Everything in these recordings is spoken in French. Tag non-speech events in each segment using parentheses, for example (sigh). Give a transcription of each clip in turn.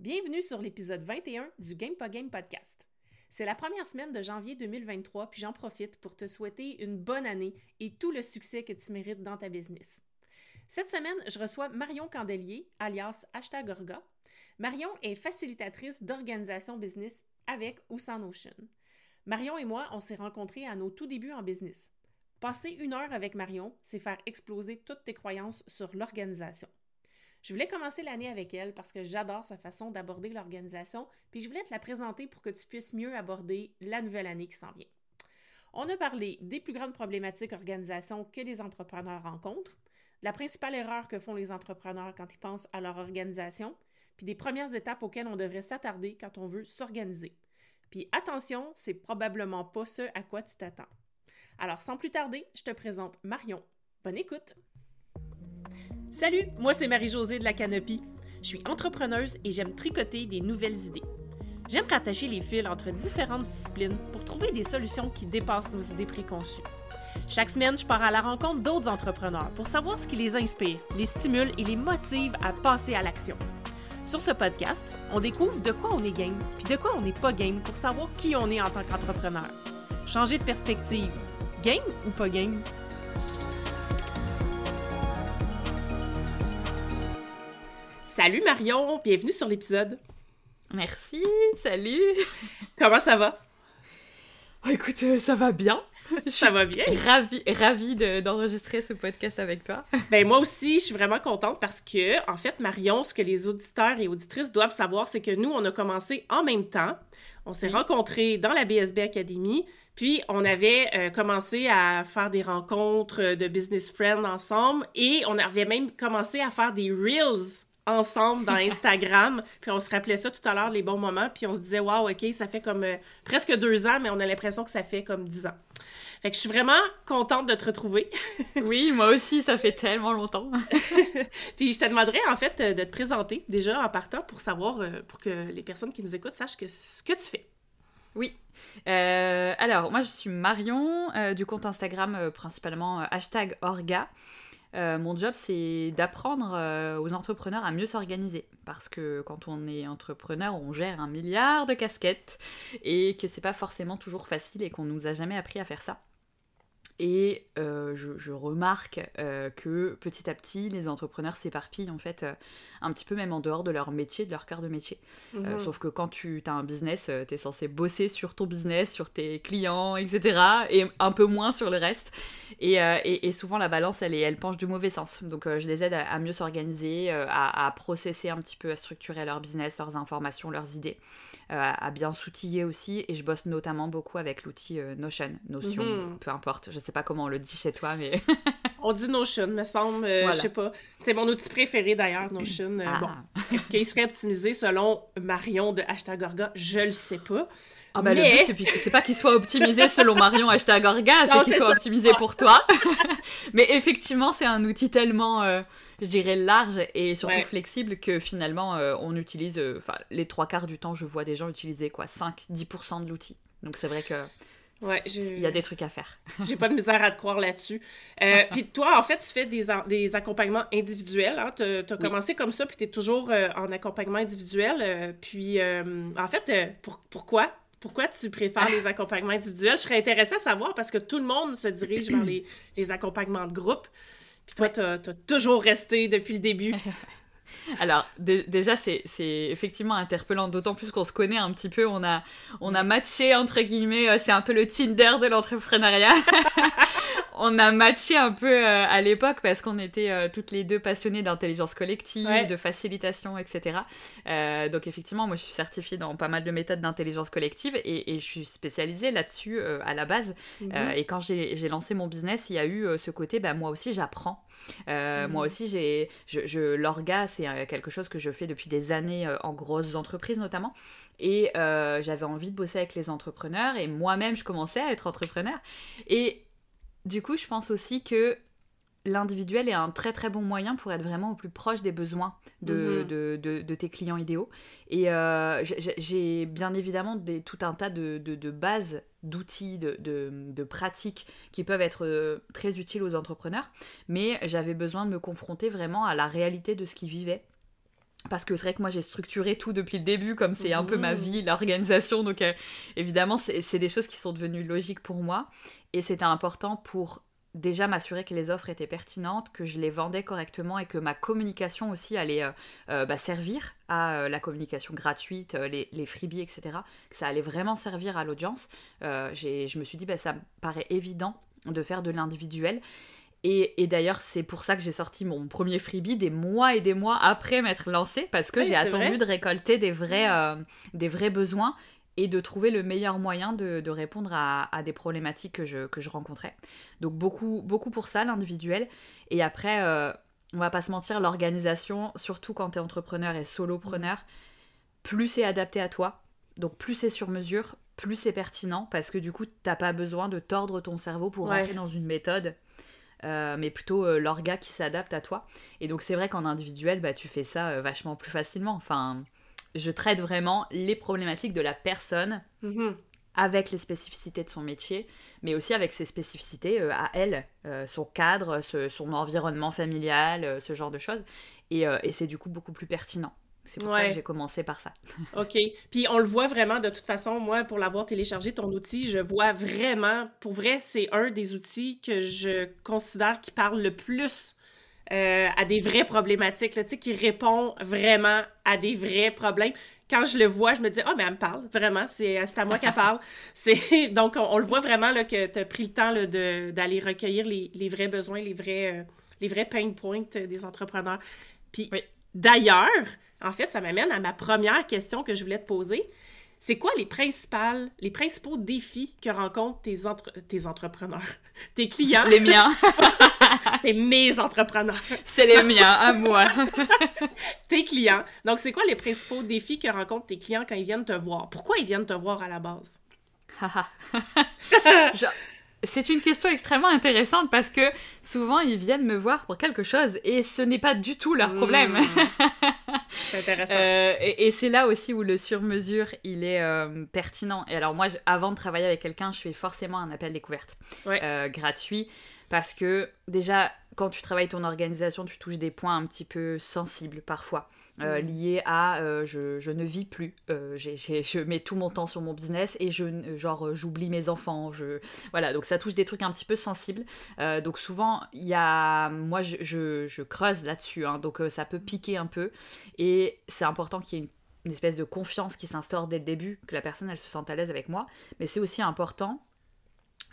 Bienvenue sur l'épisode 21 du Game Game podcast. C'est la première semaine de janvier 2023, puis j'en profite pour te souhaiter une bonne année et tout le succès que tu mérites dans ta business. Cette semaine, je reçois Marion Candelier, alias Hashtag Orga. Marion est facilitatrice d'organisation business avec ou sans. Marion et moi, on s'est rencontrés à nos tout débuts en business. Passer une heure avec Marion, c'est faire exploser toutes tes croyances sur l'organisation. Je voulais commencer l'année avec elle parce que j'adore sa façon d'aborder l'organisation, puis je voulais te la présenter pour que tu puisses mieux aborder la nouvelle année qui s'en vient. On a parlé des plus grandes problématiques organisation que les entrepreneurs rencontrent, de la principale erreur que font les entrepreneurs quand ils pensent à leur organisation, puis des premières étapes auxquelles on devrait s'attarder quand on veut s'organiser. Puis attention, c'est probablement pas ce à quoi tu t'attends. Alors sans plus tarder, je te présente Marion. Bonne écoute! Salut, moi c'est Marie-Josée de la Canopie. Je suis entrepreneuse et j'aime tricoter des nouvelles idées. J'aime rattacher les fils entre différentes disciplines pour trouver des solutions qui dépassent nos idées préconçues. Chaque semaine, je pars à la rencontre d'autres entrepreneurs pour savoir ce qui les inspire, les stimule et les motive à passer à l'action. Sur ce podcast, on découvre de quoi on est game, puis de quoi on n'est pas game pour savoir qui on est en tant qu'entrepreneur. Changer de perspective. Game ou pas game? Salut Marion, bienvenue sur l'épisode. Merci, salut. (laughs) Comment ça va? Oh, écoute, euh, ça va bien. Ça va bien. Ravie, ravie d'enregistrer ce podcast avec toi. (laughs) Ben moi aussi, je suis vraiment contente parce que, en fait, Marion, ce que les auditeurs et auditrices doivent savoir, c'est que nous, on a commencé en même temps. On s'est rencontrés dans la BSB Academy, puis on avait euh, commencé à faire des rencontres de business friends ensemble et on avait même commencé à faire des reels ensemble dans (laughs) Instagram. puis on se rappelait ça tout à l'heure, les bons moments. Puis on se disait, waouh, OK, ça fait comme euh, presque deux ans, mais on a l'impression que ça fait comme dix ans. Fait que je suis vraiment contente de te retrouver. (laughs) oui, moi aussi, ça fait tellement longtemps. (laughs) puis je te demanderais en fait de te présenter déjà en partant pour savoir, euh, pour que les personnes qui nous écoutent sachent que, ce que tu fais. Oui. Euh, alors, moi, je suis Marion, du compte Instagram principalement hashtag Orga. Euh, mon job, c'est d'apprendre euh, aux entrepreneurs à mieux s'organiser. Parce que quand on est entrepreneur, on gère un milliard de casquettes et que c'est pas forcément toujours facile et qu'on nous a jamais appris à faire ça. Et euh, je, remarque euh, que petit à petit, les entrepreneurs s'éparpillent en fait euh, un petit peu même en dehors de leur métier, de leur cœur de métier. Mhm. sauf que quand tu as un business, tu es censé bosser sur ton business, sur tes clients, etc. Et un peu moins sur le reste. Et, souvent la balance, elle, est, elle penche du mauvais sens. Donc je les aide à, mieux s'organiser, à, à processer un petit peu, à structurer leur business, leurs informations, leurs idées. Euh, à bien s'outiller aussi. Et je bosse notamment beaucoup avec l'outil euh, Notion, Notion, mhm. peu importe. Je sais pas comment on le dit chez toi, mais. (laughs) on dit Notion, me semble. Euh, je sais pas. C'est mon outil préféré d'ailleurs, Notion. Bon, ah. est-ce qu'il serait optimisé selon Marion de Hashtag Orga Je le sais pas. Ah bah mais... le but, c'est pas qu'il soit optimisé (laughs) selon Marion hashtag Orga, c'est qu'il soit optimisé pour toi. (laughs) mais effectivement, c'est un outil tellement je dirais, large et surtout flexible que finalement, euh, on utilise, euh, enfin, les trois quarts du temps, je vois des gens utiliser quoi, 5-10% de l'outil. Donc c'est vrai que. Ouais, il y a des trucs à faire. (laughs) J'ai pas de misère à te croire là-dessus. Euh, (laughs) puis toi, en fait, tu fais des, des accompagnements individuels. Hein? Tu as, commencé comme ça, puis tu es toujours en accompagnement individuel. puis, en fait, pour, pourquoi? Pourquoi tu préfères les (laughs) accompagnements individuels? Je serais intéressée à savoir parce que tout le monde se dirige vers les, les accompagnements de groupe. Puis toi, tu as, toujours resté depuis le début. (laughs) Alors, déjà, c'est effectivement interpellant, d'autant plus qu'on se connaît un petit peu. On a, on a matché, entre guillemets, euh, c'est un peu le Tinder de l'entrepreneuriat. (laughs) on a matché un peu euh, à l'époque parce qu'on était euh, toutes les deux passionnées d'intelligence collective, de facilitation, etc. Euh, donc effectivement, moi je suis certifiée dans pas mal de méthodes d'intelligence collective et, je suis spécialisée là-dessus à la base. Mhm. et quand j'ai lancé mon business, il y a eu ce côté, bah, moi aussi j'apprends. Mhm. Moi aussi, j'ai, je, je l'orga, c'est quelque chose que je fais depuis des années en grosses entreprises notamment. Et j'avais envie de bosser avec les entrepreneurs et moi-même, je commençais à être entrepreneur. Et du coup, je pense aussi que l'individuel est un très très bon moyen pour être vraiment au plus proche des besoins de, mhm. de, tes clients idéaux. Et euh, j'ai bien évidemment des, tout un tas de, bases, d'outils, de, pratiques qui peuvent être euh, très utiles aux entrepreneurs, mais j'avais besoin de me confronter vraiment à la réalité de ce qu'ils vivaient parce que c'est vrai que moi j'ai structuré tout depuis le début, comme c'est un peu ma Mmh. vie, l'organisation, donc euh, évidemment c'est des choses qui sont devenues logiques pour moi, et c'était important pour déjà m'assurer que les offres étaient pertinentes, que je les vendais correctement et que ma communication aussi allait euh, euh, bah, servir à euh, la communication gratuite, les, les freebies, etc. Que ça allait vraiment servir à l'audience. Je me suis dit, bah, ça me paraît évident de faire de l'individuel. Et, et d'ailleurs, c'est pour ça que j'ai sorti mon premier freebie des mois et des mois après m'être lancée, parce que Oui, j'ai attendu vrai. de récolter des vrais, euh, des vrais besoins et de trouver le meilleur moyen de, de répondre à, à des problématiques que je, que je rencontrais. Donc beaucoup, beaucoup pour ça, l'individuel. Et après, euh, on va pas se mentir, l'organisation, surtout quand tu es entrepreneur et solopreneur, plus c'est adapté à toi, donc plus c'est sur mesure, plus c'est pertinent, parce que du coup, t'as pas besoin de tordre ton cerveau pour Ouais. rentrer dans une méthode. Euh, mais plutôt euh, l'orga qui s'adapte à toi. Et donc c'est vrai qu'en individuel, bah, tu fais ça euh, vachement plus facilement. Enfin, je traite vraiment les problématiques de la personne Mhm. avec les spécificités de son métier, mais aussi avec ses spécificités euh, à elle, son cadre, ce- son environnement familial, ce genre de choses. Et, et c'est du coup beaucoup plus pertinent. C'est pour ça que j'ai commencé par ça. (laughs) OK. Puis on le voit vraiment de toute façon, moi, pour l'avoir téléchargé, ton outil, je vois vraiment, pour vrai, c'est un des outils que je considère qui parle le plus euh, à des vraies problématiques, là, qui répond vraiment à des vrais problèmes. Quand je le vois, je me dis, ah, mais elle me parle, vraiment, c'est à moi qu'elle parle. (laughs) (laughs) Donc, on, on le voit vraiment là, que tu as pris le temps d'aller recueillir les, les vrais besoins, les vrais, euh, les vrais pain points euh, des entrepreneurs. Puis, Oui. d'ailleurs, en fait, ça m'amène à ma première question que je voulais te poser. C'est quoi les principales, les principaux défis que rencontrent tes, entre- tes entrepreneurs, (laughs) tes clients, Les miens, (laughs) c'est mes entrepreneurs, c'est les miens, à moi. (laughs) tes clients. Donc, c'est quoi les principaux défis que rencontrent tes clients quand ils viennent te voir? Pourquoi ils viennent te voir à la base? Haha. Genre, C'est une question extrêmement intéressante parce que souvent ils viennent me voir pour quelque chose et ce n'est pas du tout leur problème. Hmm. C'est intéressant. Euh, et et c'est là aussi où le sur-mesure il est euh, pertinent. Et alors moi, je- avant de travailler avec quelqu'un, je fais forcément un appel découverte Ouais. euh, gratuit parce que déjà quand tu travailles ton organisation, tu touches des points un petit peu sensibles parfois. Euh, liés à euh, je, je ne vis plus, euh, je mets tout mon temps sur mon business et je genre euh, j'oublie mes enfants, je voilà. Donc ça touche des trucs un petit peu sensibles. Donc souvent il y a moi je, je- je creuse là-dessus, hein, donc ça peut piquer un peu et c'est important qu'il y ait une, une espèce de confiance qui s'instaure dès le début, que la personne elle se sente à l'aise avec moi, mais c'est aussi important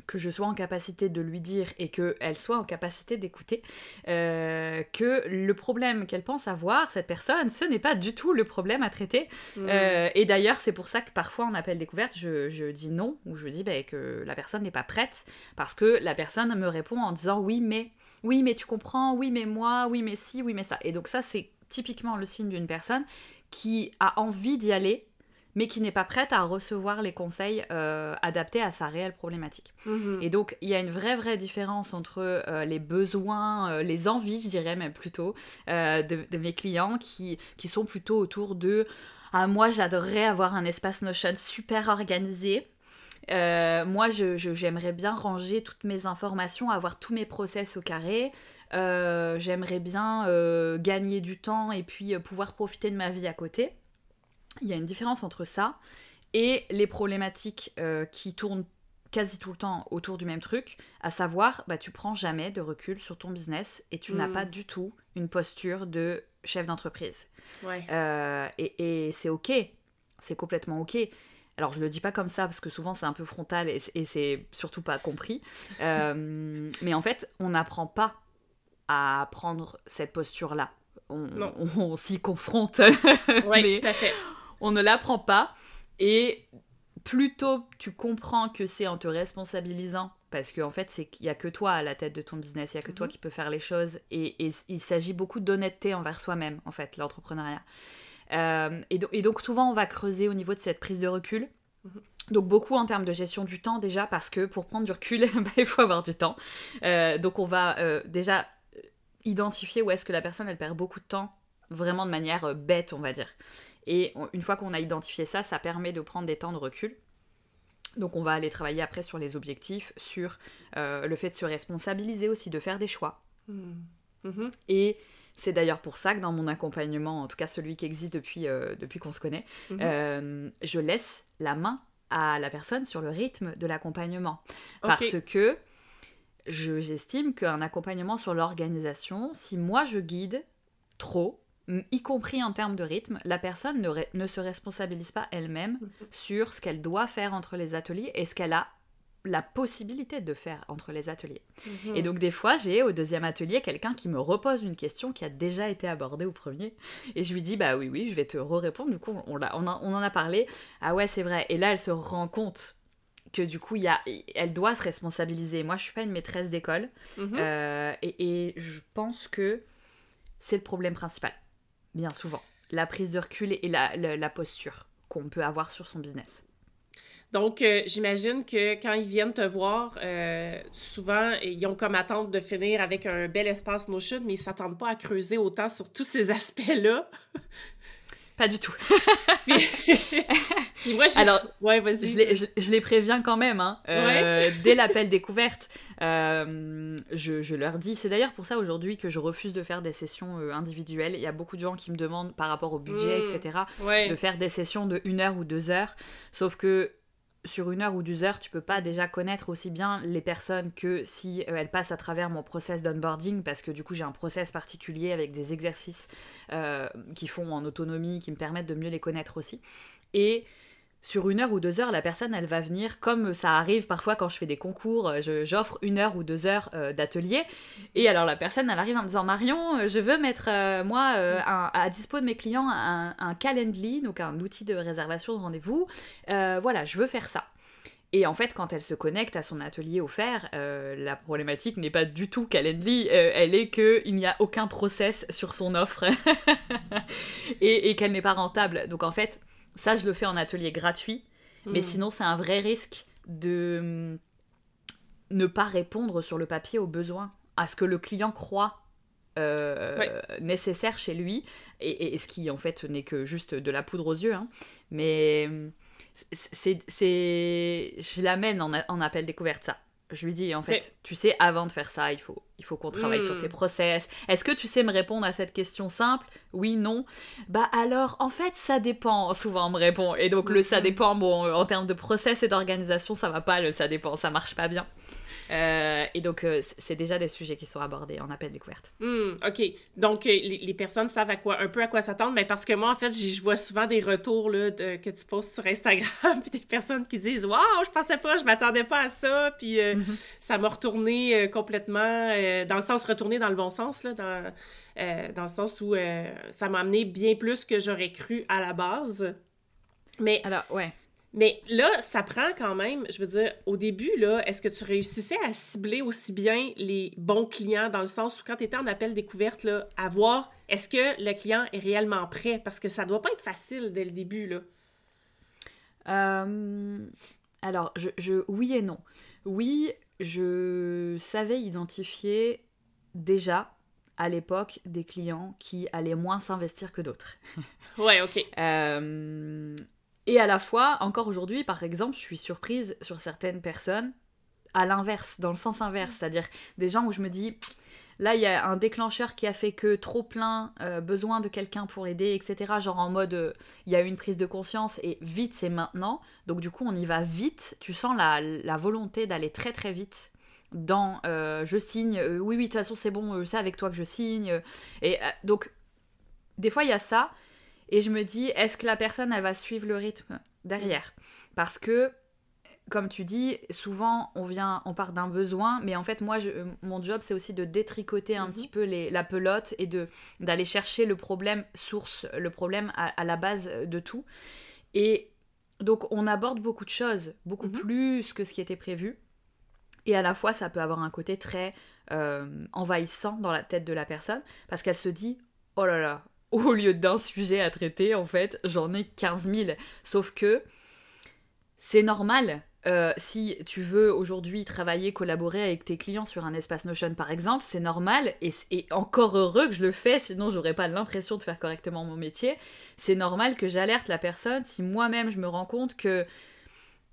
que je sois en capacité de lui dire et qu'elle soit en capacité d'écouter euh, que le problème qu'elle pense avoir, cette personne, ce n'est pas du tout le problème à traiter. Hmm. Euh, et d'ailleurs, c'est pour ça que parfois en appel découverte, je, je dis non, ou je dis bah, que la personne n'est pas prête, parce que la personne me répond en disant oui, mais, oui, mais tu comprends, oui, mais moi, oui, mais si, oui, mais ça. Et donc ça, c'est typiquement le signe d'une personne qui a envie d'y aller, mais qui n'est pas prête à recevoir les conseils euh, adaptés à sa réelle problématique. Mhm. Et donc, il y a une vraie, vraie différence entre euh, les besoins, euh, les envies, je dirais même plutôt, de, de mes clients qui, qui sont plutôt autour de Ah, moi, j'adorerais avoir un espace Notion super organisé. Euh, moi, je- je- j'aimerais bien ranger toutes mes informations, avoir tous mes process au carré. Euh, j'aimerais bien euh, gagner du temps et puis pouvoir profiter de ma vie à côté. Il y a une différence entre ça et les problématiques euh, qui tournent quasi tout le temps autour du même truc, à savoir, bah, tu prends jamais de recul sur ton business et tu n'as Mm. pas du tout une posture de chef d'entreprise. Ouais. Euh, et et c'est ok, c'est complètement ok. Alors je le dis pas comme ça parce que souvent c'est un peu frontal et, c'est surtout pas compris. (laughs) Euh, mais en fait, on n'apprend pas à prendre cette posture-là. On, on- on s'y confronte, (laughs) mais tout à fait. On ne l'apprend pas. Et plutôt tu comprends que c'est en te responsabilisant, parce qu'en fait, c'est qu'il n'y a que toi à la tête de ton business, il n'y a que toi Mhm. qui peux faire les choses. Et, et il s'agit beaucoup d'honnêteté envers soi-même, en fait, l'entrepreneuriat. Euh, et, do- et donc, souvent, on va creuser au niveau de cette prise de recul. Mhm. Donc beaucoup en termes de gestion du temps déjà parce que pour prendre du recul, (laughs) bah, il faut avoir du temps. Euh, donc on va euh, déjà identifier où est-ce que la personne elle perd beaucoup de temps, vraiment de manière bête on va dire. Et on- une fois qu'on a identifié ça, ça permet de prendre des temps de recul. Donc on va aller travailler après sur les objectifs, sur euh, le fait de se responsabiliser aussi, de faire des choix. Hmm. Mhm. Et C'est d'ailleurs pour ça que dans mon accompagnement, en tout cas celui qui existe depuis, euh, depuis qu'on se connaît, Mhm. euh, je laisse la main à la personne sur le rythme de l'accompagnement. Parce que je- j'estime qu'un accompagnement sur l'organisation, si moi je guide trop, y compris en termes de rythme, la personne ne, se responsabilise pas elle-même sur ce qu'elle doit faire entre les ateliers et ce qu'elle a la possibilité de faire entre les ateliers. Mhm. Et donc des fois, j'ai au deuxième atelier quelqu'un qui me repose une question qui a déjà été abordée au premier. Et je lui dis, bah oui, oui, je vais te re-répondre. Du coup, on, l'a- on, a- on en a parlé. Ah ouais, c'est vrai. Et là, elle se rend compte que du coup, y a, elle doit se responsabiliser. Moi, je suis pas une maîtresse d'école. Mhm. Euh, et, et je pense que c'est le problème principal, bien souvent. La prise de recul et la, posture qu'on peut avoir sur son business. Donc, euh, j'imagine que quand ils viennent te voir, euh, souvent, ils ont comme attente de finir avec un bel espace Notion, mais ils s'attendent pas à creuser autant sur tous ces (laughs) aspects-là. Pas du tout. Moi, Alors, ouais. Je les, je- je les préviens quand même, hein. Euh, (laughs) dès l'appel découverte, euh, je, je leur dis, c'est d'ailleurs pour ça aujourd'hui que je refuse de faire des sessions euh, individuelles. Il y a beaucoup de gens qui me demandent par rapport au budget, Mm. etc., Ouais. de faire des sessions de une heure ou deux heures. Sauf que sur une heure ou deux heures, tu peux pas déjà connaître aussi bien les personnes que si euh, elles passent à travers mon process d'onboarding, parce que du coup j'ai un process particulier avec des exercices euh, qui font en autonomie, qui me permettent de mieux les connaître aussi. Et sur une heure ou deux heures, la personne, elle va venir, comme ça arrive parfois quand je fais des concours, euh, j'offre une heure ou deux heures euh, d'atelier. Et alors la personne, elle arrive en me disant Marion, euh, je veux mettre, euh, moi, euh, un- à dispo de mes clients un, un Calendly, donc un outil de réservation de rendez-vous. Voilà, je veux faire ça. Et en fait, quand elle se connecte à son atelier offert, euh, la problématique n'est pas du tout Calendly, euh, elle est qu'il n'y a aucun process sur son offre (laughs) et, et qu'elle n'est pas rentable. Donc en fait, ça, je le fais en atelier gratuit, mais Mm. sinon, c'est un vrai risque de hum, ne pas répondre sur le papier aux besoins, à ce que le client croit euh, Ouais. nécessaire chez lui, et, ce qui en fait n'est que juste de la poudre aux yeux. hein. Mais hum, c'est, c'est, je l'amène en, en appel découverte ça. Je lui dis en fait, Mais- tu sais, avant de faire ça, il faut, il faut qu'on travaille sur Mm. tes process. Est-ce que tu sais me répondre à cette question simple? Oui, non. Bah alors, en fait, ça dépend. (laughs) Souvent, on me répond. Et donc, le ça Mhm. dépend, bon, en termes de process et d'organisation, ça va pas, le ça dépend, ça marche pas bien. Euh, et donc, euh, c'est déjà des sujets qui sont abordés en appel découverte. Hmm, OK. Donc, euh, les, les personnes savent à quoi, un peu à quoi s'attendre, mais parce que moi, en fait, je vois souvent des retours là, de- que tu postes sur Instagram, (laughs) puis des personnes qui disent « Wow, je pensais pas, je m'attendais pas à ça », puis Mhm. ça m'a retourné complètement, dans le sens retourné dans le bon sens, là, dans, dans le sens où ça m'a amené bien plus que j'aurais cru à la base. Mais Alors, ouais. Mais là, ça prend quand même, je veux dire, au début, là, est-ce que tu réussissais à cibler aussi bien les bons clients dans le sens où quand tu étais en appel découverte, là, à voir est-ce que le client est réellement prêt? Parce que ça doit pas être facile dès le début, là. Euh, alors, je, je- oui et non. Oui, je savais identifier déjà à l'époque des clients qui allaient moins s'investir que d'autres. Ouais, OK. (laughs) Euh, et à la fois, encore aujourd'hui, par exemple, je suis surprise sur certaines personnes à l'inverse, dans le sens inverse, c'est-à-dire des gens où je me dis, là, il y a un déclencheur qui a fait que trop plein, euh, besoin de quelqu'un pour aider, etc. Genre en mode, euh, il y a eu une prise de conscience et vite, c'est maintenant. Donc du coup, on y va vite. Tu sens la, la volonté d'aller très très vite dans euh, je signe, oui, oui, de toute façon, c'est bon, c'est avec toi que je signe. et donc, des fois, il y a ça. Et je me dis, est-ce que la personne, elle va suivre le rythme derrière? Parce que, comme tu dis, souvent, on vient, on part d'un besoin, mais en fait, moi, je, mon job, c'est aussi de détricoter un Mhm. petit peu les, la pelote et de d'aller chercher le problème source, le problème à, à la base de tout. Et donc, on aborde beaucoup de choses, beaucoup Mhm. plus que ce qui était prévu. Et à la fois, ça peut avoir un côté très euh, envahissant dans la tête de la personne, parce qu'elle se dit, oh là là, au lieu d'un sujet à traiter, en fait, j'en ai 15 000. Sauf que c'est normal. euh, si tu veux aujourd'hui travailler, collaborer avec tes clients sur un espace Notion par exemple, c'est normal et, encore heureux que je le fais, sinon j'aurais pas l'impression de faire correctement mon métier. C'est normal que j'alerte la personne si moi-même je me rends compte que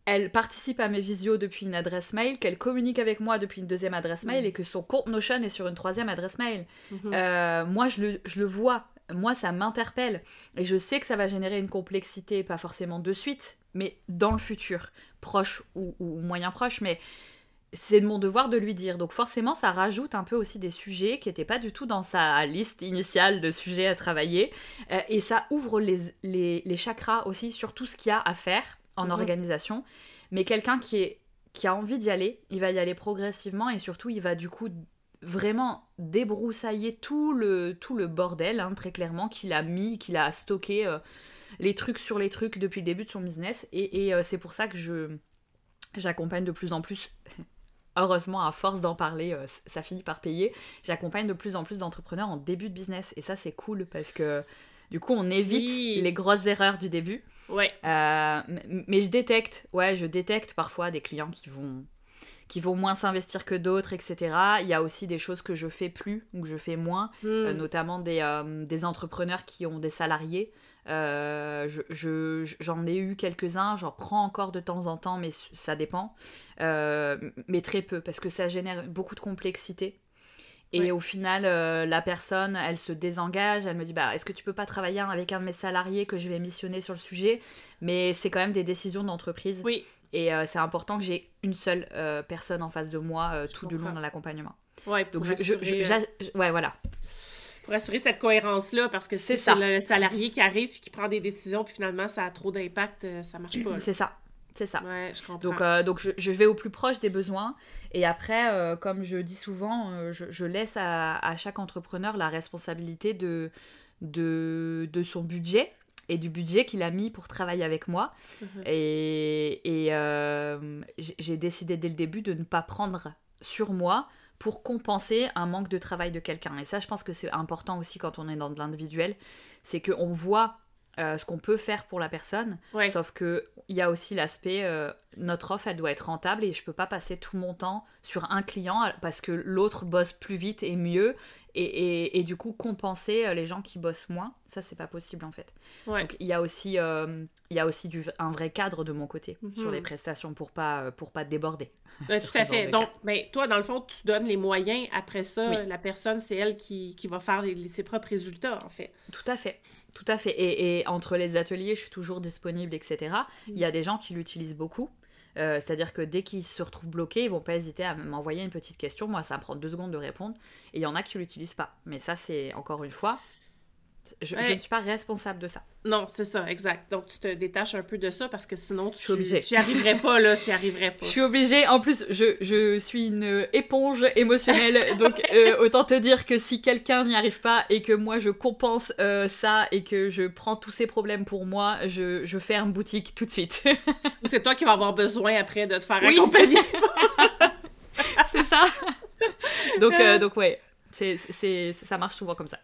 elle participe à mes visios depuis une adresse mail, qu'elle communique avec moi depuis une deuxième adresse mail Mhm. et que son compte Notion est sur une troisième adresse mail. Mhm. Euh, moi, je le, je le vois. Moi, ça m'interpelle. Et je sais que ça va générer une complexité, pas forcément de suite, mais dans le futur, proche ou, ou moyen proche. Mais c'est de mon devoir de lui dire. Donc forcément, ça rajoute un peu aussi des sujets qui n'étaient pas du tout dans sa liste initiale de sujets à travailler. Euh, et ça ouvre les, les, les chakras aussi sur tout ce qu'il y a à faire en Mhm. organisation. Mais quelqu'un qui, est, qui a envie d'y aller, il va y aller progressivement et surtout, il va du coup vraiment débroussailler tout le, tout le bordel, hein, très clairement, qu'il a mis, qu'il a stocké euh, les trucs sur les trucs depuis le début de son business. Et, et, euh, c'est pour ça que je j'accompagne de plus en plus, (laughs) heureusement, à force d'en parler, euh, ça finit par payer, j'accompagne de plus en plus d'entrepreneurs en début de business. Et ça, c'est cool parce que du coup, on évite Oui. les grosses erreurs du début. Ouais. Mais je détecte, ouais, je détecte parfois des clients qui vont qui vont moins s'investir que d'autres, etc. Il y a aussi des choses que je fais plus ou que je fais moins, euh, Hmm. notamment des, euh, des entrepreneurs qui ont des salariés. Euh, je- je- J'en ai eu quelques-uns, j'en prends encore de temps en temps, mais ça dépend. Euh, mais très peu, parce que ça génère beaucoup de complexité. Et Ouais. au final, euh, la personne, elle se désengage, elle me dit bah, Est-ce que tu peux pas travailler avec un de mes salariés que je vais missionner sur le sujet? Mais c'est quand même des décisions d'entreprise. Oui. Et euh, c'est important que j'ai une seule euh, personne en face de moi euh, tout du long de l'accompagnement. Ouais, pour, Donc, je, je- assurer, je- j'a- je- ouais, voilà. pour assurer cette cohérence-là, parce que si C'est le salarié qui arrive et qui prend des décisions, puis finalement ça a trop d'impact, ça marche pas. C'est ça. C'est ça. Ouais, je comprends. Donc, euh, donc je, je vais au plus proche des besoins. Et après, euh, comme je dis souvent, euh, je, je laisse à, à chaque entrepreneur la responsabilité de, de, de son budget et du budget qu'il a mis pour travailler avec moi. Mhm. Et, et euh, j'ai j'ai décidé dès le début de ne pas prendre sur moi pour compenser un manque de travail de quelqu'un. Et ça, je pense que c'est important aussi quand on est dans de l'individuel, c'est qu'on voit euh, ce qu'on peut faire pour la personne, Ouais. sauf que il y a aussi l'aspect euh, notre offre, elle doit être rentable et je peux pas passer tout mon temps sur un client parce que l'autre bosse plus vite et mieux et, et, et du coup compenser euh, les gens qui bossent moins, ça c'est pas possible en fait. Ouais. Donc il y a aussi, euh, il y a aussi du, un vrai cadre de mon côté Mhm. sur les prestations pour pas, euh, pour pas déborder. Ouais, tout (laughs) à fait. Donc, ben, toi, dans le fond, tu donnes les moyens. Après ça, Oui. la personne, c'est elle qui, qui va faire les- ses propres résultats, en fait. Tout à fait, tout à fait. Et, et entre les ateliers, je suis toujours disponible, etc. Il y a des gens qui l'utilisent beaucoup. Euh, C'est-à-dire que dès qu'ils se retrouvent bloqués, ils vont pas hésiter à m'envoyer une petite question. Moi, ça me prend deux secondes de répondre. Et il y en a qui l'utilisent pas. Mais ça, c'est encore une fois, je, je Ouais. ne suis pas responsable de ça. Non, c'est ça, exact. Donc, tu te détaches un peu de ça parce que sinon, tu suis obligée. tu y arriverais pas, là. Tu y arriverais pas. Je suis obligée. En plus, je, je suis une éponge émotionnelle. (laughs) donc, euh, autant te dire que si quelqu'un n'y arrive pas et que moi je compense euh, ça et que je prends tous ces problèmes pour moi, je, je ferme boutique tout de suite. Ou c'est toi qui vas avoir besoin après de te faire Oui. accompagner. (laughs) c'est ça. donc, euh, donc ouais, c'est, c'est, ça marche souvent comme ça.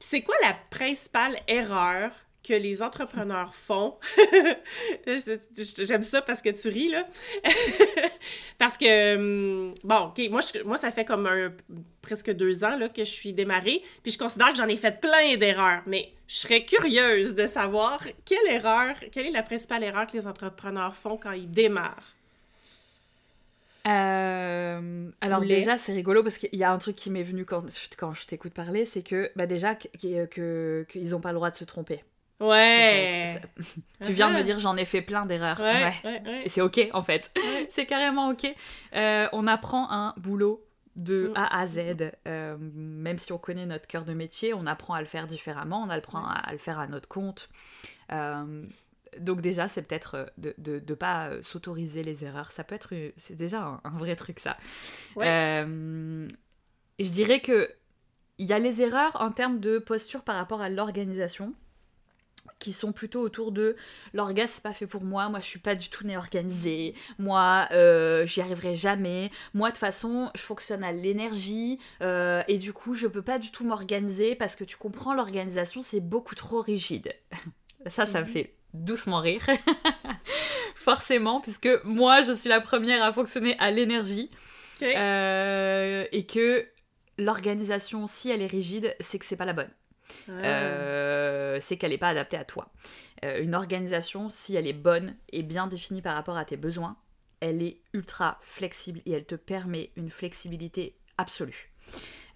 C'est quoi la principale erreur que les entrepreneurs font? (laughs) J'aime ça parce que tu ris, là. (laughs) parce que, hum, bon, OK, moi, ça fait comme un- presque deux ans que je suis démarrée, puis je considère que j'en ai fait plein d'erreurs, mais je serais curieuse de savoir quelle erreur, quelle est la principale erreur que les entrepreneurs font quand ils démarrent? Euh, alors déjà, c'est rigolo parce qu'il y a un truc qui m'est venu quand je, quand je t'écoute parler, c'est que bah déjà qu- qu- que qu'ils n'ont pas le droit de se tromper. Ouais. Ça, ça. (laughs) Tu viens de me Ah. dire j'en ai fait plein d'erreurs. Ouais, Ouais. ouais, ouais. Et c'est ok en fait. (laughs) C'est carrément ok. Euh, on apprend un boulot de Mm. A à Z. Euh, même si on connaît notre cœur de métier, on apprend à le faire différemment, on apprend à, à le faire à notre compte. Donc déjà, c'est peut-être euh, de ne de, de pas euh, s'autoriser les erreurs. Ça peut être... euh, C'est déjà un, un vrai truc ça. Ouais. Euh, je dirais que il y a les erreurs en termes de posture par rapport à l'organisation qui sont plutôt autour de l'orga c'est pas fait pour moi, moi je suis pas du tout née organisée, moi euh, j'y arriverai jamais, moi de toute façon je fonctionne à l'énergie euh, et du coup je peux pas du tout m'organiser parce que tu comprends l'organisation c'est beaucoup trop rigide. (laughs) Ça ça me Mhm. fait doucement rire. (laughs) Forcément puisque moi je suis la première à fonctionner à l'énergie euh, et que l'organisation si elle est rigide c'est que c'est pas la bonne. Ah. c'est qu'elle n'est pas adaptée à toi. une organisation, si elle est bonne et bien définie par rapport à tes besoins, elle est ultra flexible et elle te permet une flexibilité absolue.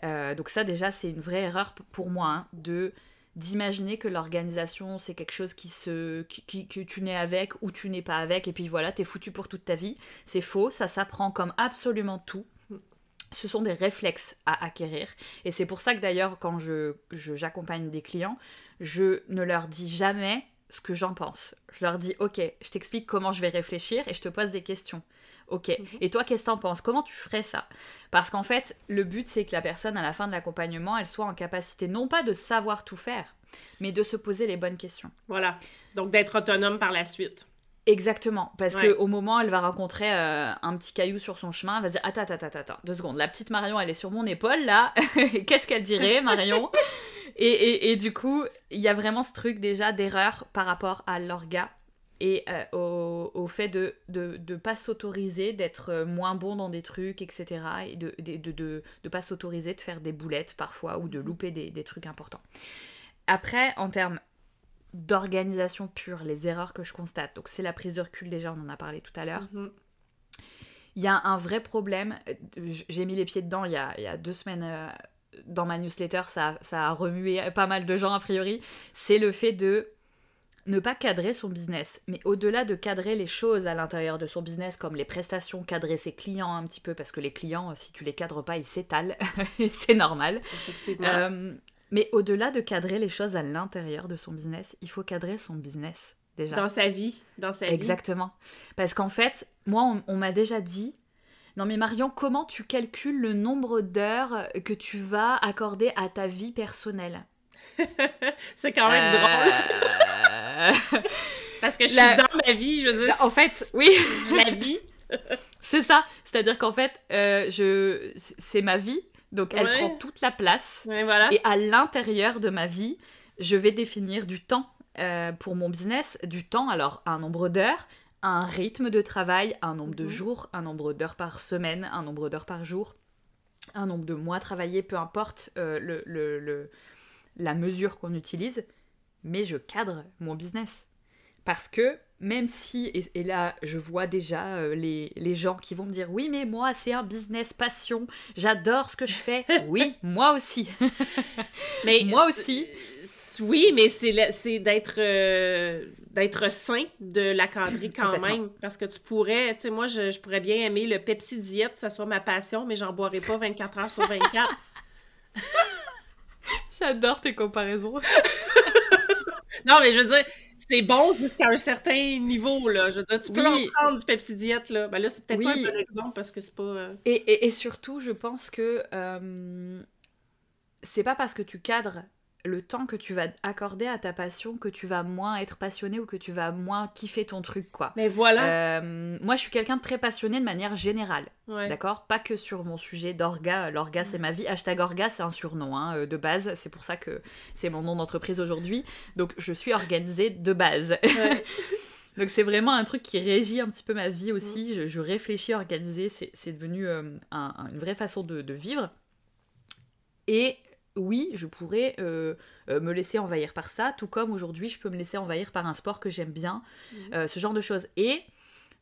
donc ça déjà c'est une vraie erreur pour moi hein, de d'imaginer que l'organisation c'est quelque chose qui se qui, que tu nais avec ou tu n'es pas avec et puis voilà t'es foutu pour toute ta vie. C'est faux ça s'apprend comme absolument tout. Ce sont des réflexes à acquérir. Et c'est pour ça que d'ailleurs quand je j'accompagne des clients je ne leur dis jamais ce que j'en pense. Je leur dis ok je t'explique comment je vais réfléchir et je te pose des questions Ok. Mhm. Et toi, qu'est-ce que t'en penses? Comment tu ferais ça? Parce qu'en fait, le but, c'est que la personne, à la fin de l'accompagnement, elle soit en capacité non pas de savoir tout faire, mais de se poser les bonnes questions. Voilà. Donc d'être autonome par la suite. Exactement, parce que qu'au moment où elle va rencontrer euh, un petit caillou sur son chemin, elle va dire Attends, attends, attends, attends, deux secondes. La petite Marion, elle est sur mon épaule là. (laughs) Qu'est-ce qu'elle dirait, Marion? (laughs) Et, et, du coup, il y a vraiment ce truc déjà d'erreur par rapport à l'orga et euh, au, fait de ne de, pas s'autoriser d'être euh, moins bon dans des trucs, etc. Et de ne de, de, de, pas s'autoriser de faire des boulettes parfois ou de mhm. louper des, des trucs importants. Après, en termes d'organisation pure, les erreurs que je constate, donc c'est la prise de recul déjà, on en a parlé tout à l'heure. Mhm. Il y a un vrai problème, euh, j'ai mis les pieds dedans il y a, il y a deux semaines dans ma newsletter, ça, ça a remué pas mal de gens a priori, c'est le fait de ne pas cadrer son business, mais au-delà de cadrer les choses à l'intérieur de son business, comme les prestations, cadrer ses clients un petit peu, parce que les clients, si tu les cadres pas, ils s'étalent, (laughs) c'est normal. Euh, mais au-delà de cadrer les choses à l'intérieur de son business, il faut cadrer son business déjà. Dans sa vie, dans sa vie. Exactement. Parce qu'en fait, moi, on, m'a déjà dit, non mais Marion, comment tu calcules le nombre d'heures que tu vas accorder à ta vie personnelle? (laughs) C'est quand même drôle. Euh, c'est parce que je suis dans ma vie, je veux dire. En fait, oui. la vie. (laughs) c'est ça. C'est-à-dire qu'en fait, euh, je... c'est ma vie. Donc, elle prend toute la place. voilà. Et à l'intérieur de ma vie, je vais définir du temps euh, pour mon business. Du temps, alors, un nombre d'heures, un rythme de travail, un nombre de mhm. jours, un nombre d'heures par semaine, un nombre d'heures par jour, un nombre de mois travaillés, peu importe euh, le, le, la mesure qu'on utilise mais je cadre mon business. Parce que même si, et, là je vois déjà euh, les, les, gens qui vont me dire oui mais moi c'est un business passion, j'adore ce que je fais. (laughs) oui, moi aussi. (laughs) mais moi aussi. Oui, mais c'est d'être euh, d'être sain, de la cadrer quand même. Parce que tu pourrais, tu sais, moi je, je, pourrais bien aimer le Pepsi Diète, ça soit ma passion, mais j'en boirai pas 24 heures sur 24. (laughs) (laughs) J'adore tes comparaisons. (laughs) non, mais je veux dire, c'est bon jusqu'à un certain niveau, là. Je veux dire, tu peux en prendre du Pepsi Diet, là. Ben là, c'est peut-être pas un bon exemple parce que c'est pas... Euh, et, et, et, surtout, je pense que euh, c'est pas parce que tu cadres le temps que tu vas accorder à ta passion que tu vas moins être passionné ou que tu vas moins kiffer ton truc quoi. Mais voilà. Euh, moi je suis quelqu'un de très passionné de manière générale. D'accord? Pas que sur mon sujet d'orga. L'orga c'est ma vie. Hashtag orga c'est un surnom hein, euh, de base. C'est pour ça que c'est mon nom d'entreprise aujourd'hui. Donc je suis organisée de base. (laughs) Donc c'est vraiment un truc qui régit un petit peu ma vie aussi. Je, réfléchis à organiser. C'est devenu euh, une vraie façon de, de vivre. Et oui, je pourrais euh, euh, me laisser envahir par ça, tout comme aujourd'hui, je peux me laisser envahir par un sport que j'aime bien, mhm. euh, ce genre de choses. Et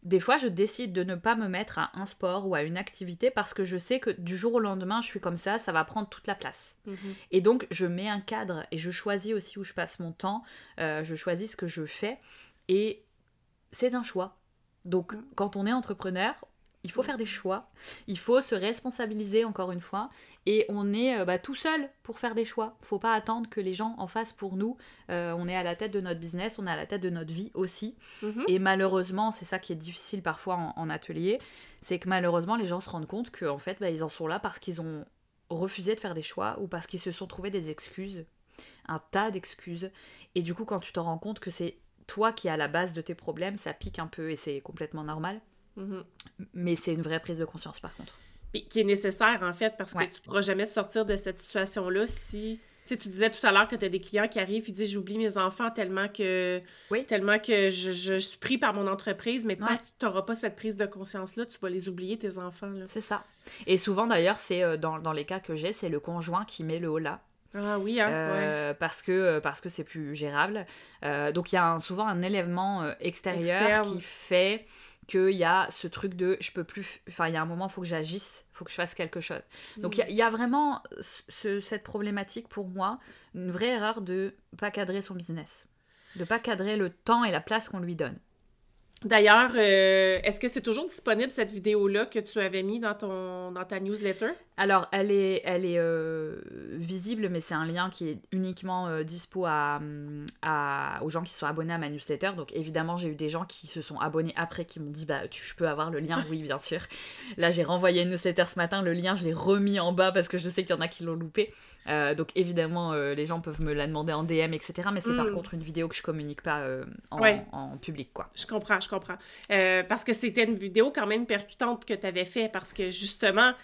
des fois, je décide de ne pas me mettre à un sport ou à une activité parce que je sais que du jour au lendemain, je suis comme ça, ça va prendre toute la place. Mhm. Et donc, je mets un cadre et je choisis aussi où je passe mon temps, je choisis ce que je fais et c'est un choix. Donc, mhm. quand on est entrepreneur, il faut faire des choix, il faut se responsabiliser encore une fois, et on est euh, bah, tout seul pour faire des choix. Faut pas attendre que les gens en fassent pour nous. Euh, on est à la tête de notre business, on est à la tête de notre vie aussi. Mhm. Et malheureusement, c'est ça qui est difficile parfois en, atelier, c'est que malheureusement les gens se rendent compte qu'en fait bah, ils en sont là parce qu'ils ont refusé de faire des choix ou parce qu'ils se sont trouvés des excuses, un tas d'excuses. Et du coup, quand tu te rends compte que c'est toi qui es à la base de tes problèmes, ça pique un peu et c'est complètement normal. Mais c'est une vraie prise de conscience par contre. qui est nécessaire en fait parce que tu pourras jamais te sortir de cette situation-là si. Tu, sais, tu disais tout à l'heure que tu as des clients qui arrivent et disent j'oublie mes enfants tellement que tellement que je, suis pris par mon entreprise, mais tant que tu n'auras pas cette prise de conscience-là, tu vas les oublier, tes enfants. C'est ça. Et souvent d'ailleurs, c'est euh, dans, dans, les cas que j'ai, c'est le conjoint qui met le haut là. Ah oui, hein, euh, parce que parce que c'est plus gérable. donc il y a souvent un élément extérieur qui fait qu'il y a ce truc de je peux plus. Enfin, il y a un moment, il faut que j'agisse, il faut que je fasse quelque chose. Donc, il y, a vraiment cette problématique pour moi, une vraie erreur de pas cadrer son business, de pas cadrer le temps et la place qu'on lui donne. D'ailleurs, euh, est-ce que c'est toujours disponible cette vidéo-là que tu avais mis dans, ton, dans ta newsletter? Alors, elle est, elle est euh, visible, mais c'est un lien qui est uniquement euh, dispo à, aux gens qui sont abonnés à ma newsletter. Donc, évidemment, j'ai eu des gens qui se sont abonnés après qui m'ont dit bah, tu, Je peux avoir le lien Oui, bien sûr. Là, j'ai renvoyé une newsletter ce matin. Le lien, je l'ai remis en bas parce que je sais qu'il y en a qui l'ont loupé. donc, évidemment, les gens peuvent me la demander en DM, etc. Mais c'est par mm. contre une vidéo que je communique pas en, en, public. quoi. Je comprends, je comprends. parce que c'était une vidéo quand même percutante que tu avais fait parce que justement,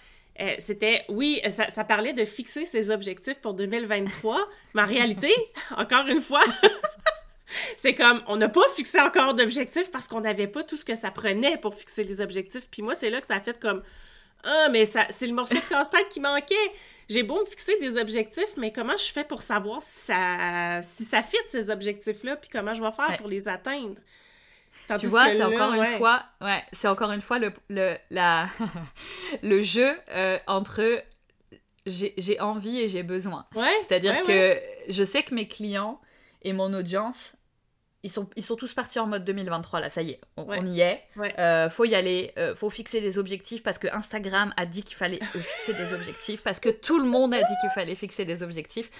euh, c'était, oui, ça, parlait de fixer ses objectifs pour 2023, mais en réalité, (laughs) encore une fois, (laughs) c'est comme, on n'a pas fixé encore d'objectifs parce qu'on n'avait pas tout ce que ça prenait pour fixer les objectifs. Puis moi, c'est là que ça a fait comme, ah, mais ça, c'est le morceau de casse-tête qui manquait. J'ai beau me fixer des objectifs, mais comment je fais pour savoir si ça, si ça fit ces objectifs-là, puis comment je vais faire pour les atteindre? Tu vois, c'est encore une fois, ouais, c'est encore une fois le, le, la, (laughs) le jeu euh, entre j'ai envie et j'ai besoin. C'est-à-dire que je sais que mes clients et mon audience, ils sont, ils sont tous partis en mode 2023 là, ça y est, on, y est. Euh, faut y aller, euh, faut fixer des objectifs parce que Instagram a dit qu'il fallait (laughs) fixer des objectifs, parce que tout le monde a dit qu'il fallait fixer des objectifs.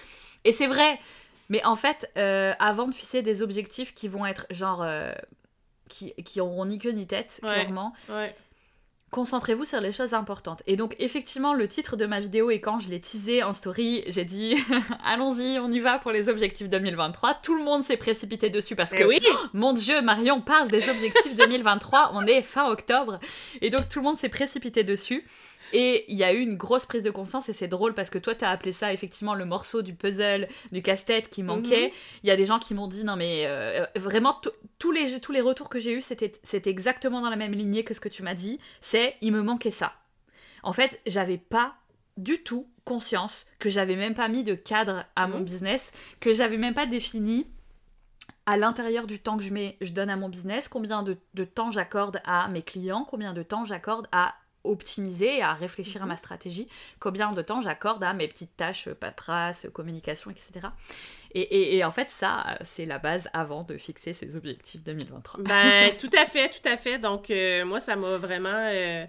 Et c'est vrai, mais en fait, avant de fixer des objectifs qui vont être genre qui, qui auront ni queue ni tête, clairement. Concentrez-vous sur les choses importantes. Et donc, effectivement, le titre de ma vidéo, et quand je l'ai teasé en story, j'ai dit (laughs) Allons-y, on y va pour les objectifs 2023. Tout le monde s'est précipité dessus parce que, oui. (gasps) mon Dieu, Marion parle des objectifs 2023. on est fin octobre. Et donc, tout le monde s'est précipité dessus. Et il y a eu une grosse prise de conscience et c'est drôle parce que toi, tu as appelé ça effectivement le morceau du puzzle, du casse-tête qui manquait. Mhm. Il y a des gens qui m'ont dit non mais euh, vraiment tous les, tous les retours que j'ai eus, c'était exactement dans la même lignée que ce que tu m'as dit. C'est il me manquait ça. En fait, j'avais pas du tout conscience que j'avais même pas mis de cadre à mon mhm. business, que j'avais même pas défini à l'intérieur du temps que je, mets, je donne à mon business, combien de, de temps j'accorde à mes clients, combien de temps j'accorde à optimiser, à réfléchir à ma mhm. stratégie, combien de temps j'accorde à mes petites tâches euh, paperasse, communication, etc. Et, et, en fait, ça, c'est la base avant de fixer ses objectifs 2023. Ben, (laughs) tout à fait, tout à fait. Donc, euh, moi, ça m'a vraiment... Euh,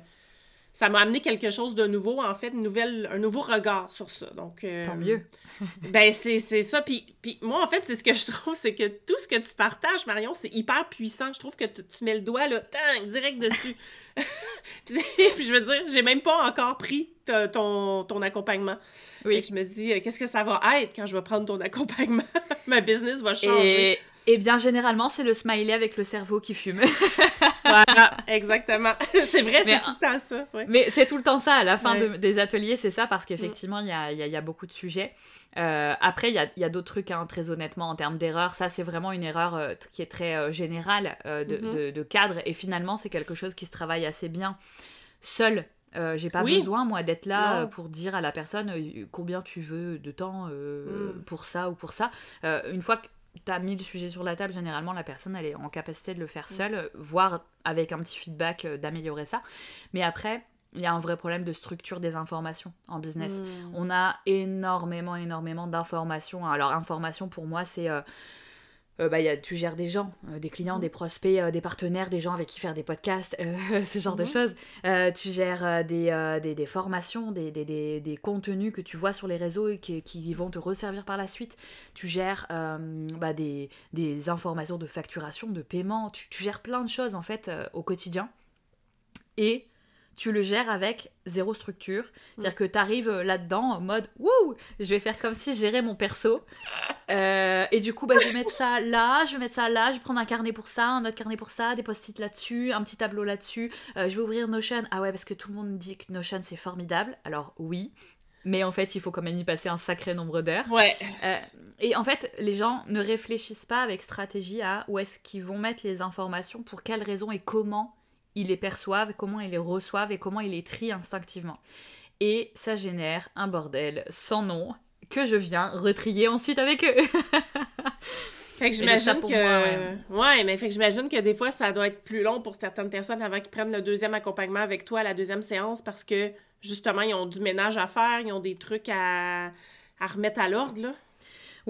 ça m'a amené quelque chose de nouveau, en fait, une nouvelle, un nouveau regard sur ça. Donc, Tant mieux. (laughs) ben, c'est ça. Puis, puis moi, en fait, c'est ce que je trouve, c'est que tout ce que tu partages, Marion, c'est hyper puissant. Je trouve que tu mets le doigt, là, direct dessus. (laughs) puis, je veux dire, j'ai même pas encore pris ton, ton accompagnement. Oui. Et je me dis, euh, qu'est-ce que ça va être quand je vais prendre ton accompagnement? (laughs) Ma business va changer. Et, bien, généralement, c'est le smiley avec le cerveau qui fume. (laughs) voilà, exactement. (laughs) c'est vrai, c'est tout le temps ça. Mais c'est tout le temps ça. À la fin des ateliers, c'est ça, parce qu'effectivement, il y, a, y, a, beaucoup de sujets. Euh, après, il y a, y a d'autres trucs, hein, très honnêtement, en termes d'erreur. Ça, c'est vraiment une erreur euh, qui est très euh, générale mm-hmm. de, de, cadre. Et finalement, c'est quelque chose qui se travaille assez bien seul. j'ai pas besoin, moi, d'être là pour dire à la personne combien tu veux de temps mm. pour ça ou pour ça. une fois que tu as mis le sujet sur la table, généralement, la personne, elle est en capacité de le faire mm. seule, voire avec un petit feedback d'améliorer ça. Mais après, il y a un vrai problème de structure des informations en business. Hmm. On a énormément, énormément d'informations. Alors, information pour moi, c'est. Euh, euh, bah, y a, tu gères des gens, euh, des clients, hmm. des prospects, des partenaires, des gens avec qui faire des podcasts, (laughs) ce genre de hmm. choses. tu gères des, des, des, formations, des, des, des, contenus que tu vois sur les réseaux et qui, qui vont te resservir par la suite. Tu gères bah, des, informations de facturation, de paiement. Tu, tu, gères plein de choses en fait au quotidien. Et tu le gères avec zéro structure. C'est-à-dire que tu arrives euh, là-dedans en mode Wouh, je vais faire comme si je gérais mon perso. Euh, et du coup, bah, je vais mettre ça là, je vais mettre ça là, je vais prendre un carnet pour ça, un autre carnet pour ça, des post-it là-dessus, un petit tableau là-dessus. Euh, je vais ouvrir Notion. Ah ouais, parce que tout le monde dit que Notion c'est formidable. Alors oui. Mais en fait, il faut quand même y passer un sacré nombre d'heures. Ouais. et en fait, les gens ne réfléchissent pas avec stratégie à où est-ce qu'ils vont mettre les informations, pour quelles raisons et comment ils les perçoivent, comment ils les reçoivent et comment ils les trient instinctivement. Et ça génère un bordel sans nom que je viens retrier ensuite avec eux. (laughs) Fait que j'imagine que. ouais. mais fait que j'imagine que des fois, ça doit être plus long pour certaines personnes avant qu'ils prennent le deuxième accompagnement avec toi à la deuxième séance parce que justement, ils ont du ménage à faire, ils ont des trucs à, à remettre à l'ordre, là.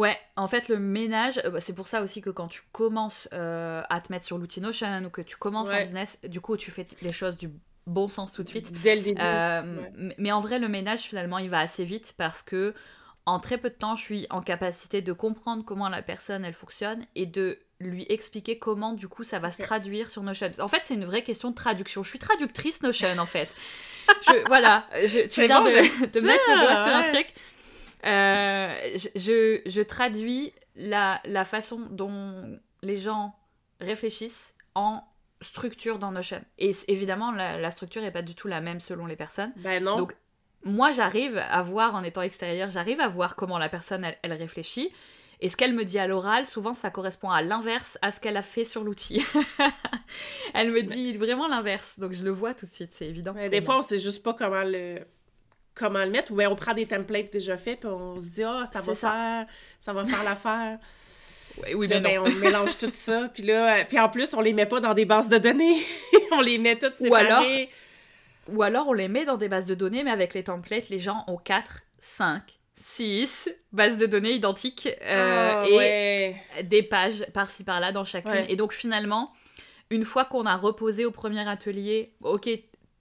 Ouais, en fait, le ménage, euh, bah, c'est pour ça aussi que quand tu commences euh, à te mettre sur l'outil Notion ou que tu commences en business, du coup, tu fais les choses du bon sens tout de suite. Dès le début. Euh, mais en vrai, le ménage, finalement, il va assez vite parce que en très peu de temps, je suis en capacité de comprendre comment la personne, elle fonctionne et de lui expliquer comment, du coup, ça va se traduire sur Notion. En fait, c'est une vraie question de traduction. Je suis traductrice Notion, en fait. voilà, je, tu viens de, mettre le doigt sur un truc. Euh, je, je, traduis la, la, façon dont les gens réfléchissent en structure dans Notion. Et évidemment, la, la structure n'est pas du tout la même selon les personnes. Ben non. Donc, moi, j'arrive à voir, en étant extérieur, j'arrive à voir comment la personne, elle, réfléchit. Et ce qu'elle me dit à l'oral, souvent, ça correspond à l'inverse à ce qu'elle a fait sur l'outil. (laughs) elle me dit vraiment l'inverse. Donc, je le vois tout de suite, c'est évident. Mais des fois, on sait juste pas comment le comment le mettre. Ou bien on prend des templates déjà faits puis on se dit ah ça va faire ça va faire l'affaire. (laughs) Oui, oui mais ben, on mélange tout ça puis là puis en plus on les met pas dans des bases de données. (laughs) On les met toutes séparées ou alors ou alors on les met dans des bases de données, mais avec les templates, les gens ont 4, 5, 6 bases de données identiques euh, ah, et des pages par-ci par-là dans chacune. Et donc finalement, une fois qu'on a reposé au premier atelier, ok,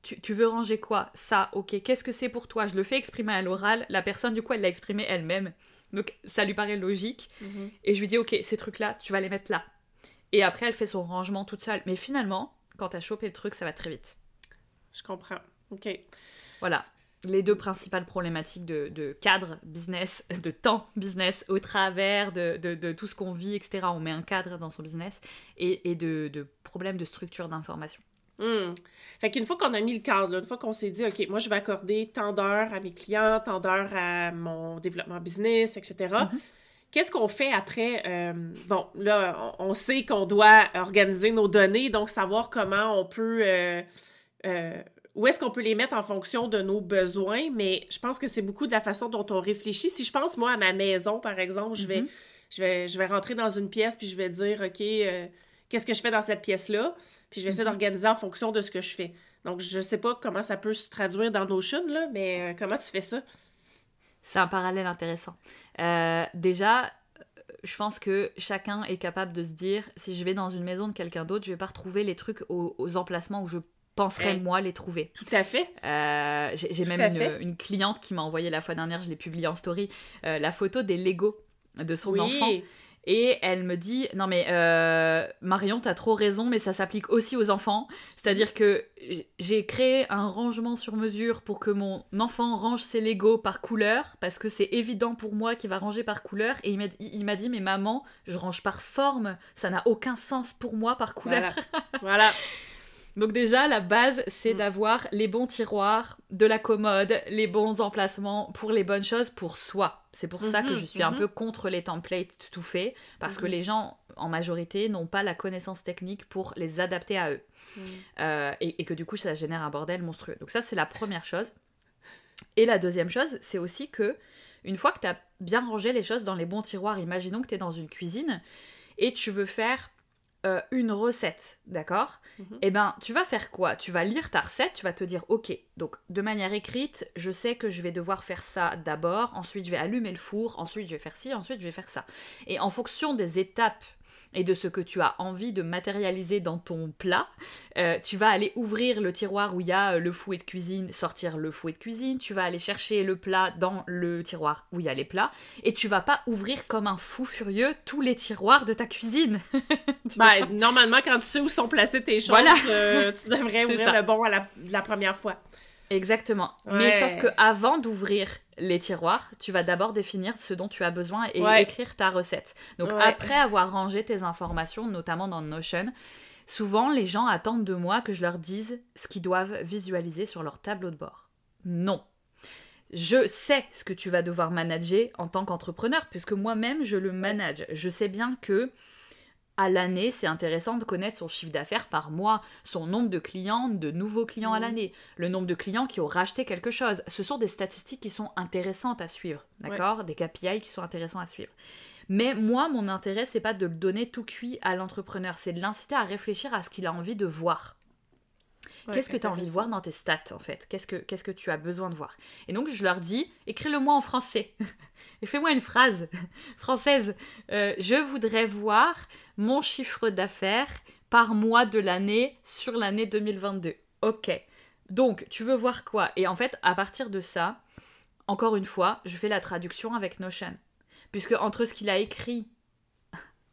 tu, veux ranger quoi? Ça, ok, qu'est-ce que c'est pour toi? Je le fais exprimer à l'oral, la personne du coup elle l'a exprimé elle-même. Donc ça lui paraît logique. Mhm. Et je lui dis, ok, ces trucs-là, tu vas les mettre là. Et après, elle fait son rangement toute seule. Mais finalement, quand tu as chopé le truc, ça va très vite. Je comprends. OK. Voilà. Les deux principales problématiques de, cadre business, (laughs) de temps business, au travers de, tout ce qu'on vit, etc. On met un cadre dans son business et, de, problèmes de structure d'information. Hmm. Fait qu'une fois qu'on a mis le cadre, une fois qu'on s'est dit, OK, moi, je vais accorder tant d'heures à mes clients, tant d'heures à mon développement business, etc., mm-hmm. Qu'est-ce qu'on fait après? Euh, bon, là, on, sait qu'on doit organiser nos données, donc savoir comment on peut euh, euh, où est-ce qu'on peut les mettre en fonction de nos besoins, mais je pense que c'est beaucoup de la façon dont on réfléchit. Si je pense, moi, à ma maison, par exemple, je, vais, mm-hmm. je, vais, je vais rentrer dans une pièce, puis je vais dire, OK, euh, qu'est-ce que je fais dans cette pièce-là? Puis je vais essayer mm-hmm. d'organiser en fonction de ce que je fais. Donc, je sais pas comment ça peut se traduire dans Notion, là, mais euh, comment tu fais ça? C'est un parallèle intéressant. déjà, je pense que chacun est capable de se dire si je vais dans une maison de quelqu'un d'autre, je vais pas retrouver les trucs aux emplacements où je penserais moi les trouver. Tout à fait. Euh, j'ai même une, cliente qui m'a envoyé la fois dernière, je l'ai publié en story, euh, la photo des Lego de son enfant. Et elle me dit Non, mais euh, Marion, t'as trop raison, mais ça s'applique aussi aux enfants. C'est-à-dire que j'ai créé un rangement sur mesure pour que mon enfant range ses Lego par couleur, parce que c'est évident pour moi qu'il va ranger par couleur. Et il m'a dit Mais maman, je range par forme, ça n'a aucun sens pour moi par couleur. Voilà. voilà. (laughs) Donc déjà, la base, c'est mm. d'avoir les bons tiroirs de la commode, les bons emplacements pour les bonnes choses pour soi. C'est pour ça que mm-hmm, je suis un mm-hmm. peu contre les templates tout faits, parce que mm-hmm. les gens, en majorité, n'ont pas la connaissance technique pour les adapter à eux. Mm. Euh, et, que du coup, ça génère un bordel monstrueux. Donc ça, c'est la première chose. Et la deuxième chose, c'est aussi que, une fois que tu as bien rangé les choses dans les bons tiroirs, imaginons que tu es dans une cuisine, et tu veux faire euh, une recette, d'accord mhm. Eh ben, tu vas faire quoi? Tu vas lire ta recette, tu vas te dire, ok, donc de manière écrite, je sais que je vais devoir faire ça d'abord, ensuite je vais allumer le four, ensuite je vais faire ci, ensuite je vais faire ça. Et en fonction des étapes et de ce que tu as envie de matérialiser dans ton plat, euh, tu vas aller ouvrir le tiroir où il y a euh, le fouet de cuisine, sortir le fouet de cuisine, tu vas aller chercher le plat dans le tiroir où il y a les plats, et tu vas pas ouvrir comme un fou furieux tous les tiroirs de ta cuisine. (laughs) ben, normalement, quand tu sais où sont placées tes choses, euh, tu devrais (laughs) ouvrir le bon à la première fois. Exactement. Mais sauf que avant d'ouvrir les tiroirs, tu vas d'abord définir ce dont tu as besoin et écrire ta recette. Donc après avoir rangé tes informations, notamment dans Notion, souvent les gens attendent de moi que je leur dise ce qu'ils doivent visualiser sur leur tableau de bord. Non. Je sais ce que tu vas devoir manager en tant qu'entrepreneur, puisque moi-même je le manage. Je sais bien que à l'année, c'est intéressant de connaître son chiffre d'affaires par mois, son nombre de clients, de nouveaux clients à l'année, le nombre de clients qui ont racheté quelque chose. Ce sont des statistiques qui sont intéressantes à suivre, d'accord? Des KPI qui sont intéressants à suivre. Mais moi, mon intérêt, c'est pas de le donner tout cuit à l'entrepreneur, c'est de l'inciter à réfléchir à ce qu'il a envie de voir. Ouais, Qu'est-ce que tu as envie de voir dans tes stats, en fait? Qu'est-ce que Qu'est-ce que tu as besoin de voir? Et donc, je leur dis, écris-le-moi en français. (laughs) Et fais-moi une phrase (laughs) française. Euh, je voudrais voir mon chiffre d'affaires par mois de l'année sur l'année 2022. Ok. Donc, tu veux voir quoi? Et en fait, à partir de ça, encore une fois, je fais la traduction avec Notion. Puisque entre ce qu'il a écrit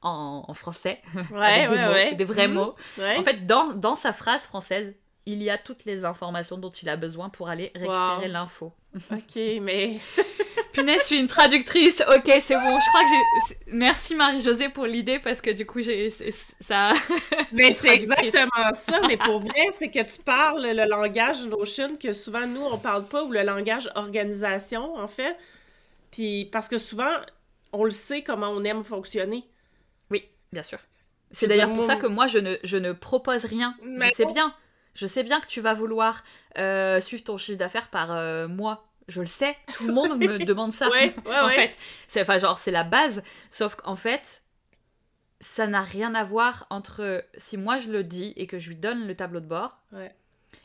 en, en français, (laughs) Ouais, avec des, ouais, mots, ouais. des vrais Mhm. mots, en fait, dans, dans sa phrase française, il y a toutes les informations dont il a besoin pour aller récupérer Wow. l'info. (laughs) Ok, mais. (laughs) Punaise, je suis une traductrice. Ok, c'est bon. Je crois que j'ai. Merci Marie-Josée pour l'idée parce que du coup, j'ai ça. Mais c'est exactement ça. Mais pour vrai, c'est que tu parles le langage Notion que souvent nous on parle pas ou le langage organisation en fait. Puis parce que souvent on le sait comment on aime fonctionner. Bien sûr. C'est d'ailleurs pour ça que moi, je ne, je ne propose rien. Mais je sais bien. Je sais bien que tu vas vouloir euh, suivre ton chiffre d'affaires par euh, mois. Je le sais. Tout le monde me (laughs) demande ça. Ouais, ouais, en ouais. fait, c'est enfin genre c'est la base. Sauf qu'en fait, ça n'a rien à voir entre si moi je le dis et que je lui donne le tableau de bord.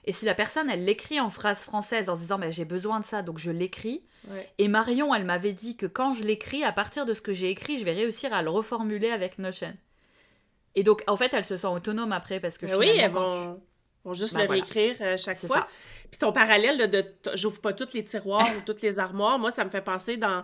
Et si la personne elle l'écrit en phrase française en se disant mais j'ai besoin de ça donc je l'écris. Ouais. Et Marion elle m'avait dit que quand je l'écris à partir de ce que j'ai écrit je vais réussir à le reformuler avec Notion. Et donc en fait elle se sent autonome après parce que oui, quand vont, vont juste Ben le voilà. réécrire euh, chaque fois. ça. Puis ton parallèle de t- j'ouvre pas toutes les tiroirs ou toutes les armoires, moi ça me fait penser dans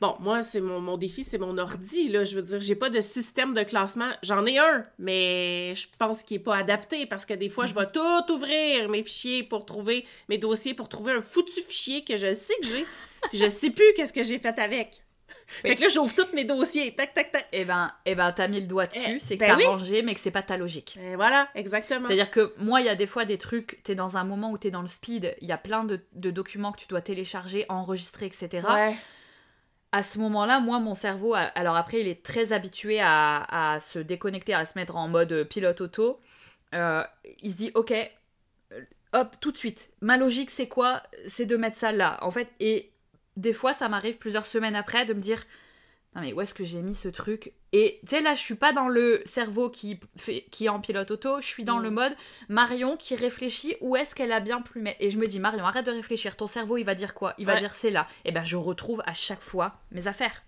Bon, moi, c'est mon, mon défi, c'est mon ordi, là. Je veux dire, j'ai pas de système de classement. J'en ai un, mais je pense qu'il est pas adapté parce que des fois, je vais Mhm. tout ouvrir, mes fichiers pour trouver, mes dossiers pour trouver un foutu fichier que je sais que j'ai, puis je sais plus qu'est-ce que j'ai fait avec. Oui. (laughs) Fait que là, j'ouvre tous mes dossiers, tac, tac, tac. Eh ben, eh ben t'as mis le doigt dessus, Eh, c'est que ben t'as oui. rangé mais que c'est pas ta logique. Et voilà, exactement. C'est-à-dire que moi, il y a des fois des trucs, t'es dans un moment où t'es dans le speed, il y a plein de, de documents que tu dois télécharger, enregistrer, etc. Ouais. À ce moment-là, moi, mon cerveau, alors après, il est très habitué à, à se déconnecter, à se mettre en mode euh, pilote auto. Euh, il se dit, ok, euh, hop, tout de suite. Ma logique, c'est quoi? C'est de mettre ça là. En fait, et des fois, ça m'arrive plusieurs semaines après de me dire, non mais où est-ce que j'ai mis ce truc Et tu sais, là, je suis pas dans le cerveau qui, fait, qui est en pilote auto, je suis dans Mm. le mode Marion qui réfléchit où est-ce qu'elle a bien pu mettre. Et je me dis, Marion, arrête de réfléchir, ton cerveau, il va dire quoi? Il va dire c'est là. Et ben, je retrouve à chaque fois mes affaires.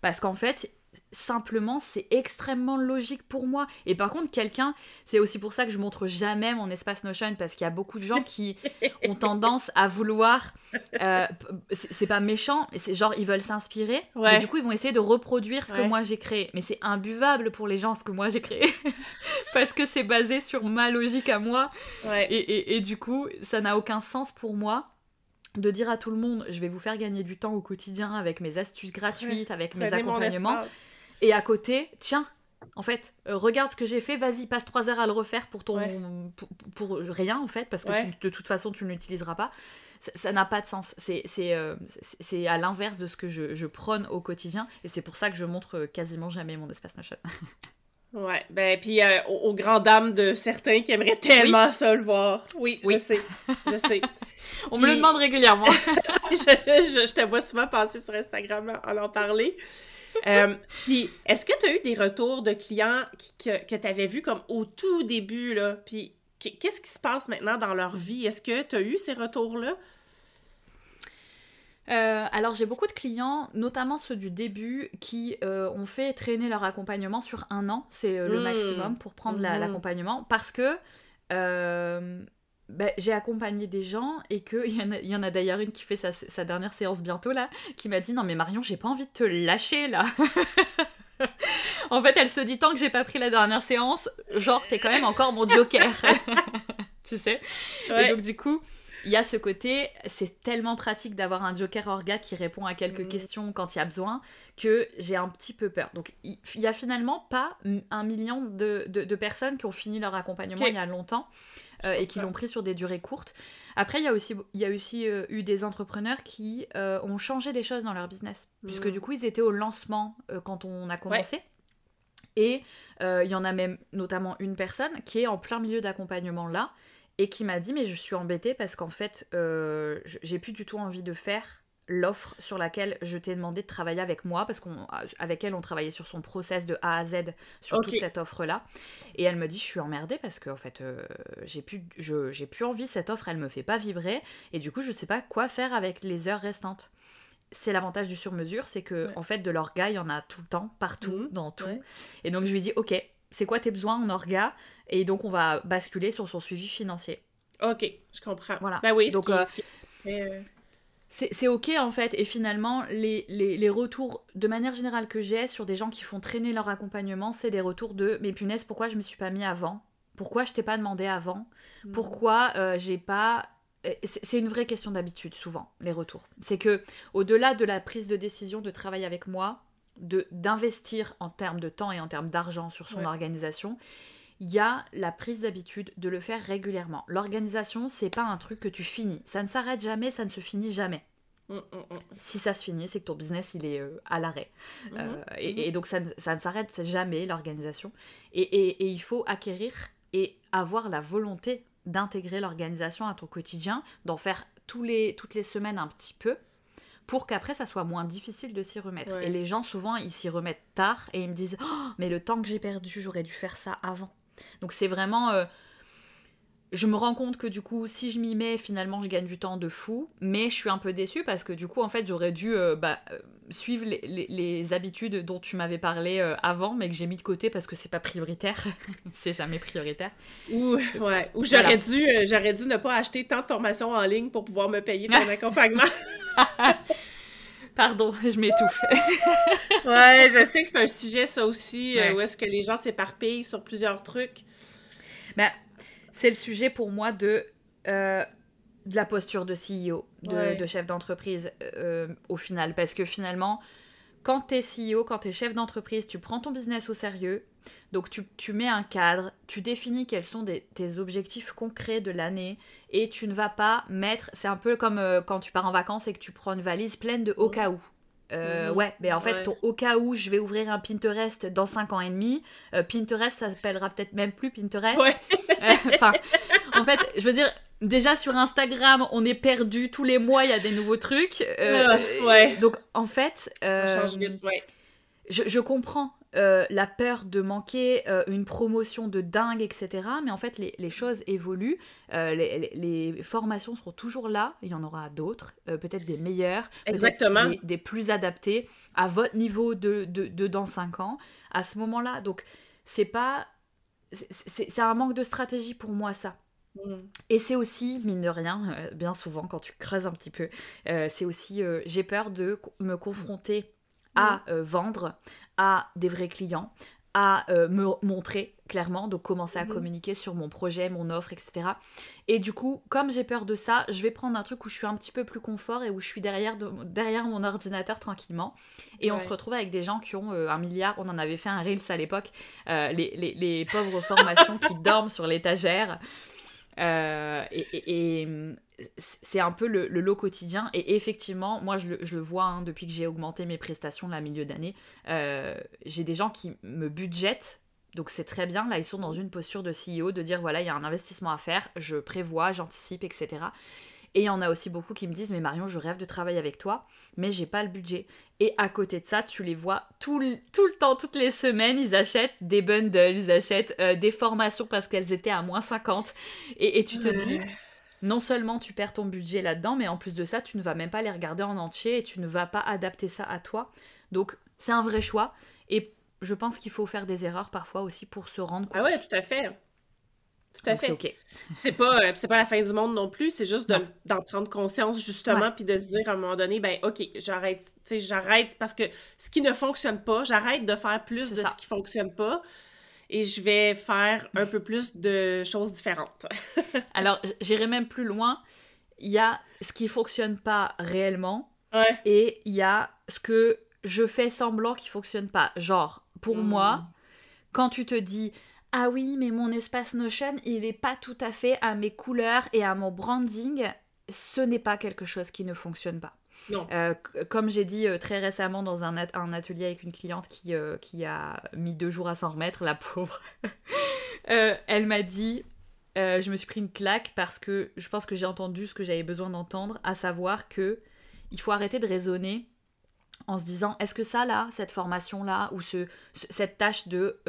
Parce qu'en fait, simplement, c'est extrêmement logique pour moi. Et par contre, quelqu'un, c'est aussi pour ça que je montre jamais mon espace Notion, parce qu'il y a beaucoup de gens qui (laughs) ont tendance à vouloir. euh, c'est pas méchant, c'est genre, ils veulent s'inspirer. Ouais. Et du coup, ils vont essayer de reproduire ce que moi j'ai créé. Mais c'est imbuvable pour les gens ce que moi j'ai créé. (laughs) parce que c'est basé sur ma logique à moi. Ouais. Et, et- et du coup, ça n'a aucun sens pour moi de dire à tout le monde, je vais vous faire gagner du temps au quotidien avec mes astuces gratuites, avec mes accompagnements. Et à côté, tiens, en fait, euh, regarde ce que j'ai fait, vas-y, passe trois heures à le refaire pour ton Ouais. pour, pour rien en fait, parce que Ouais. tu- de toute façon tu ne l'utiliseras pas. Ça- n'a pas de sens. C'est euh, à l'inverse de ce que je, je prône au quotidien, et c'est pour ça que je montre euh, quasiment jamais mon espace Notion. (laughs) Ouais, ben puis euh, aux, aux grandes dames de certains qui aimeraient tellement ça le voir. Oui, Oui. je sais, je sais. (laughs) On me le demande régulièrement. (laughs) je, je- je te vois souvent passer sur Instagram en en parler. Euh, puis, est-ce que tu as eu des retours de clients qui- que, que tu avais vus comme au tout début, là? Puis, qu- qu'est-ce qui se passe maintenant dans leur vie? Est-ce que tu as eu ces retours-là? Euh, alors j'ai beaucoup de clients, notamment ceux du début, qui euh, ont fait traîner leur accompagnement sur un an. C'est euh, le Mm. maximum pour prendre Mhm. l'accompagnement. Parce que ben, j'ai accompagné des gens et qu'il y en a, il y en a d'ailleurs une qui fait sa, sa dernière séance bientôt là, qui m'a dit non mais Marion j'ai pas envie de te lâcher là. (laughs) en fait elle se dit tant que j'ai pas pris la dernière séance, genre t'es quand même encore mon joker. (laughs) tu sais? Et donc du coup, il y a ce côté, c'est tellement pratique d'avoir un joker orga qui répond à quelques Mhm. questions quand il y a besoin, que j'ai un petit peu peur. Donc il il y a finalement pas un million de, de- de personnes qui ont fini leur accompagnement il y a longtemps euh, et qui l'ont pris sur des durées courtes. Après, il y a aussi, il y a aussi euh, eu des entrepreneurs qui euh, ont changé des choses dans leur business, puisque Mhm. du coup, ils étaient au lancement quand on a commencé. Et il y en a même notamment une personne qui est en plein milieu d'accompagnement là et qui m'a dit mais je suis embêtée parce qu'en fait j'ai plus du tout envie de faire l'offre sur laquelle je t'ai demandé de travailler avec moi parce qu'avec elle on travaillait sur son process de A à Z sur toute cette offre là et elle me dit je suis emmerdée parce que en fait euh, j'ai plus j'ai plus envie cette offre elle me fait pas vibrer. Et du coup je sais pas quoi faire avec les heures restantes. C'est l'avantage du sur-mesure c'est que en fait de l'orga il y en a tout le temps partout mmh. dans tout. Et donc je lui dis ok c'est quoi tes besoins en orga? Et donc on va basculer sur son suivi financier. Ok je comprends. Voilà. Bah oui donc euh, euh, c'est ok en fait. Et finalement, les, les, retours de manière générale que j'ai sur des gens qui font traîner leur accompagnement, c'est des retours de mais punaise, pourquoi je me suis pas mis avant? Pourquoi je t'ai pas demandé avant? Mm. Pourquoi euh, j'ai pas. C'est une vraie question d'habitude, souvent, les retours. C'est que, au-delà de la prise de décision de travailler avec moi, de d'investir en termes de temps et en termes d'argent sur son organisation, il y a la prise d'habitude de le faire régulièrement. L'organisation, c'est pas un truc que tu finis. Ça ne s'arrête jamais, ça ne se finit jamais. Mm, mm, mm. Si ça se finit, c'est que ton business il est euh, à l'arrêt. Euh, et, donc ça, ne s'arrête jamais, l'organisation. Et, il faut acquérir et avoir la volonté d'intégrer l'organisation à ton quotidien, d'en faire tous les, toutes les semaines un petit peu, pour qu'après ça soit moins difficile de s'y remettre. Et les gens souvent ils s'y remettent tard et ils me disent oh, mais le temps que j'ai perdu, j'aurais dû faire ça avant. Donc c'est vraiment... Euh, je me rends compte que du coup, si je m'y mets, finalement, je gagne du temps de fou. Mais je suis un peu déçue parce que du coup, en fait, j'aurais dû euh, bah, euh, suivre les, habitudes dont tu m'avais parlé avant, mais que j'ai mis de côté parce que c'est pas prioritaire. (laughs) c'est jamais prioritaire. Ou, ouais. (laughs) Ou j'aurais dû, j'aurais dû ne pas acheter tant de formations en ligne pour pouvoir me payer ton (laughs) accompagnement. Pardon, (laughs) je m'étouffe. (laughs) ouais, je sais que c'est un sujet, ça aussi, euh, où est-ce que les gens s'éparpillent sur plusieurs trucs. Ben, c'est le sujet pour moi de, euh, de la posture de CEO, de, chef d'entreprise, euh, au final. Parce que finalement, quand tu es CEO, quand tu es chef d'entreprise, tu prends ton business au sérieux, donc tu, mets un cadre, tu définis quels sont tes objectifs concrets de l'année et tu ne vas pas mettre, c'est un peu comme euh, quand tu pars en vacances et que tu prends une valise pleine de au cas où. Euh, mhm. Ouais, mais en fait, ton au cas où je vais ouvrir un Pinterest dans 5 ans et demi, euh, Pinterest, ça s'appellera peut-être même plus Pinterest. Enfin, en fait, je veux dire, déjà sur Instagram, on est perdu tous les mois, il y a des nouveaux trucs. ouais. Donc, en fait, change vite, ouais. je, je, comprends euh, la peur de manquer euh, une promotion de dingue, etc. Mais en fait, les, choses évoluent. Euh, les, formations seront toujours là. Il y en aura d'autres, peut-être des meilleures, Exactement. Des, des, plus adaptées à votre niveau de, de, dans 5 ans, à ce moment-là. Donc, c'est pas. C'est un manque de stratégie pour moi, ça. Mm. Et c'est aussi, mine de rien, bien souvent, quand tu creuses un petit peu, c'est aussi, j'ai peur de me confronter à mm. vendre à des vrais clients, à euh, me montrer clairement, donc commencer à mhm. communiquer sur mon projet, mon offre, etc. Et du coup, comme j'ai peur de ça, je vais prendre un truc où je suis un petit peu plus confort et où je suis derrière, derrière mon ordinateur tranquillement. Et on se retrouve avec des gens qui ont euh, un milliard, on en avait fait un Reels à l'époque, euh, les, les, les, pauvres formations qui (laughs) dorment sur l'étagère. Et, c'est un peu le, lot quotidien. Et effectivement, moi, je le, vois hein, depuis que j'ai augmenté mes prestations la milieu d'année. Euh, j'ai des gens qui me budgètent. Donc c'est très bien, là ils sont dans une posture de CEO, de dire voilà il y a un investissement à faire, je prévois, j'anticipe, etc. Et il y en a aussi beaucoup qui me disent mais Marion je rêve de travailler avec toi, mais j'ai pas le budget. Et à côté de ça, tu les vois tout le, tout le temps, toutes les semaines, ils achètent des bundles, ils achètent euh, des formations parce qu'elles étaient à moins 50. Et, et tu te dis non seulement tu perds ton budget là-dedans, mais en plus de ça, tu ne vas même pas les regarder en entier et tu ne vas pas adapter ça à toi. Donc c'est un vrai choix. Et je pense qu'il faut faire des erreurs parfois aussi pour se rendre compte. Ah ouais, tout à fait. Tout à fait. C'est C'est pas, euh, c'est pas la fin du monde non plus, c'est juste d'en prendre conscience justement, puis de se dire à un moment donné, ben ok, j'arrête, j'arrête parce que ce qui ne fonctionne pas, j'arrête de faire plus de ce qui fonctionne pas et je vais faire un peu plus de choses différentes. (laughs) Alors, j'irai même plus loin. Il y a ce qui fonctionne pas réellement et il y a ce que je fais semblant qui fonctionne pas. Genre, pour hmm. moi, quand tu te dis ah oui, mais mon espace Notion, il n'est pas tout à fait à mes couleurs et à mon branding, ce n'est pas quelque chose qui ne fonctionne pas. Euh, comme j'ai dit euh, très récemment dans un, un, atelier avec une cliente qui, qui a mis deux jours à s'en remettre, la pauvre, (laughs) elle m'a dit je me suis pris une claque parce que je pense que j'ai entendu ce que j'avais besoin d'entendre, à savoir que il faut arrêter de raisonner en se disant est-ce que ça là, cette formation là, ou ce, cette tâche de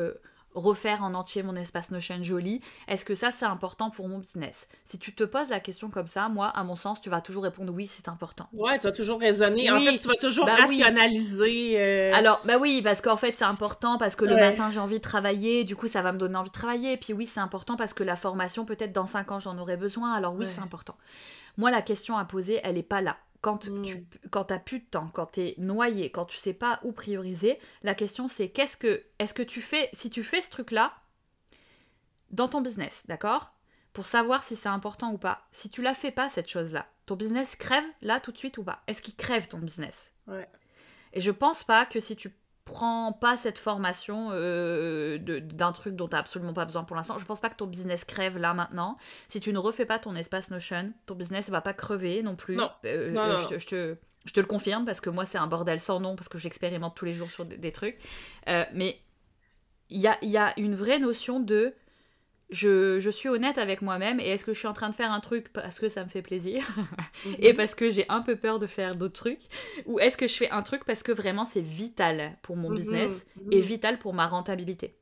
refaire en entier mon espace Notion joli, est-ce que ça c'est important pour mon business? Si tu te poses la question comme ça, moi, à mon sens, tu vas toujours répondre oui, c'est important. Ouais, tu vas toujours raisonner. En fait, tu vas toujours bah rationaliser. Euh. Alors, bah oui, parce qu'en fait, c'est important parce que le matin j'ai envie de travailler, du coup, ça va me donner envie de travailler. Et puis oui, c'est important parce que la formation, peut-être dans 5 ans, j'en aurai besoin. Alors oui, c'est important. Moi, la question à poser, elle n'est pas là. Quand tu mm. quand as plus de temps, quand tu es noyé, quand tu sais pas où prioriser, la question c'est qu'est-ce que est-ce que tu fais si tu fais ce truc là dans ton business, d'accord? Pour savoir si c'est important ou pas. Si tu la fais pas cette chose là, ton business crève là tout de suite ou pas? Est-ce qu'il crève ton business? Ouais. Et je pense pas que si tu prends pas cette formation euh, d'un truc dont tu absolument pas besoin pour l'instant. Je pense pas que ton business crève là maintenant. Si tu ne refais pas ton espace Notion, ton business va pas crever non plus. Non. Euh, euh, je, te, je, te, je, te, le confirme parce que moi c'est un bordel sans nom parce que j'expérimente tous les jours sur des, trucs. mais il y a, y a une vraie notion de je, suis honnête avec moi-même et est-ce que je suis en train de faire un truc parce que ça me fait plaisir (laughs) et mhm. parce que j'ai un peu peur de faire d'autres trucs ou est-ce que je fais un truc parce que vraiment c'est vital pour mon mhm. business mhm. et vital pour ma rentabilité?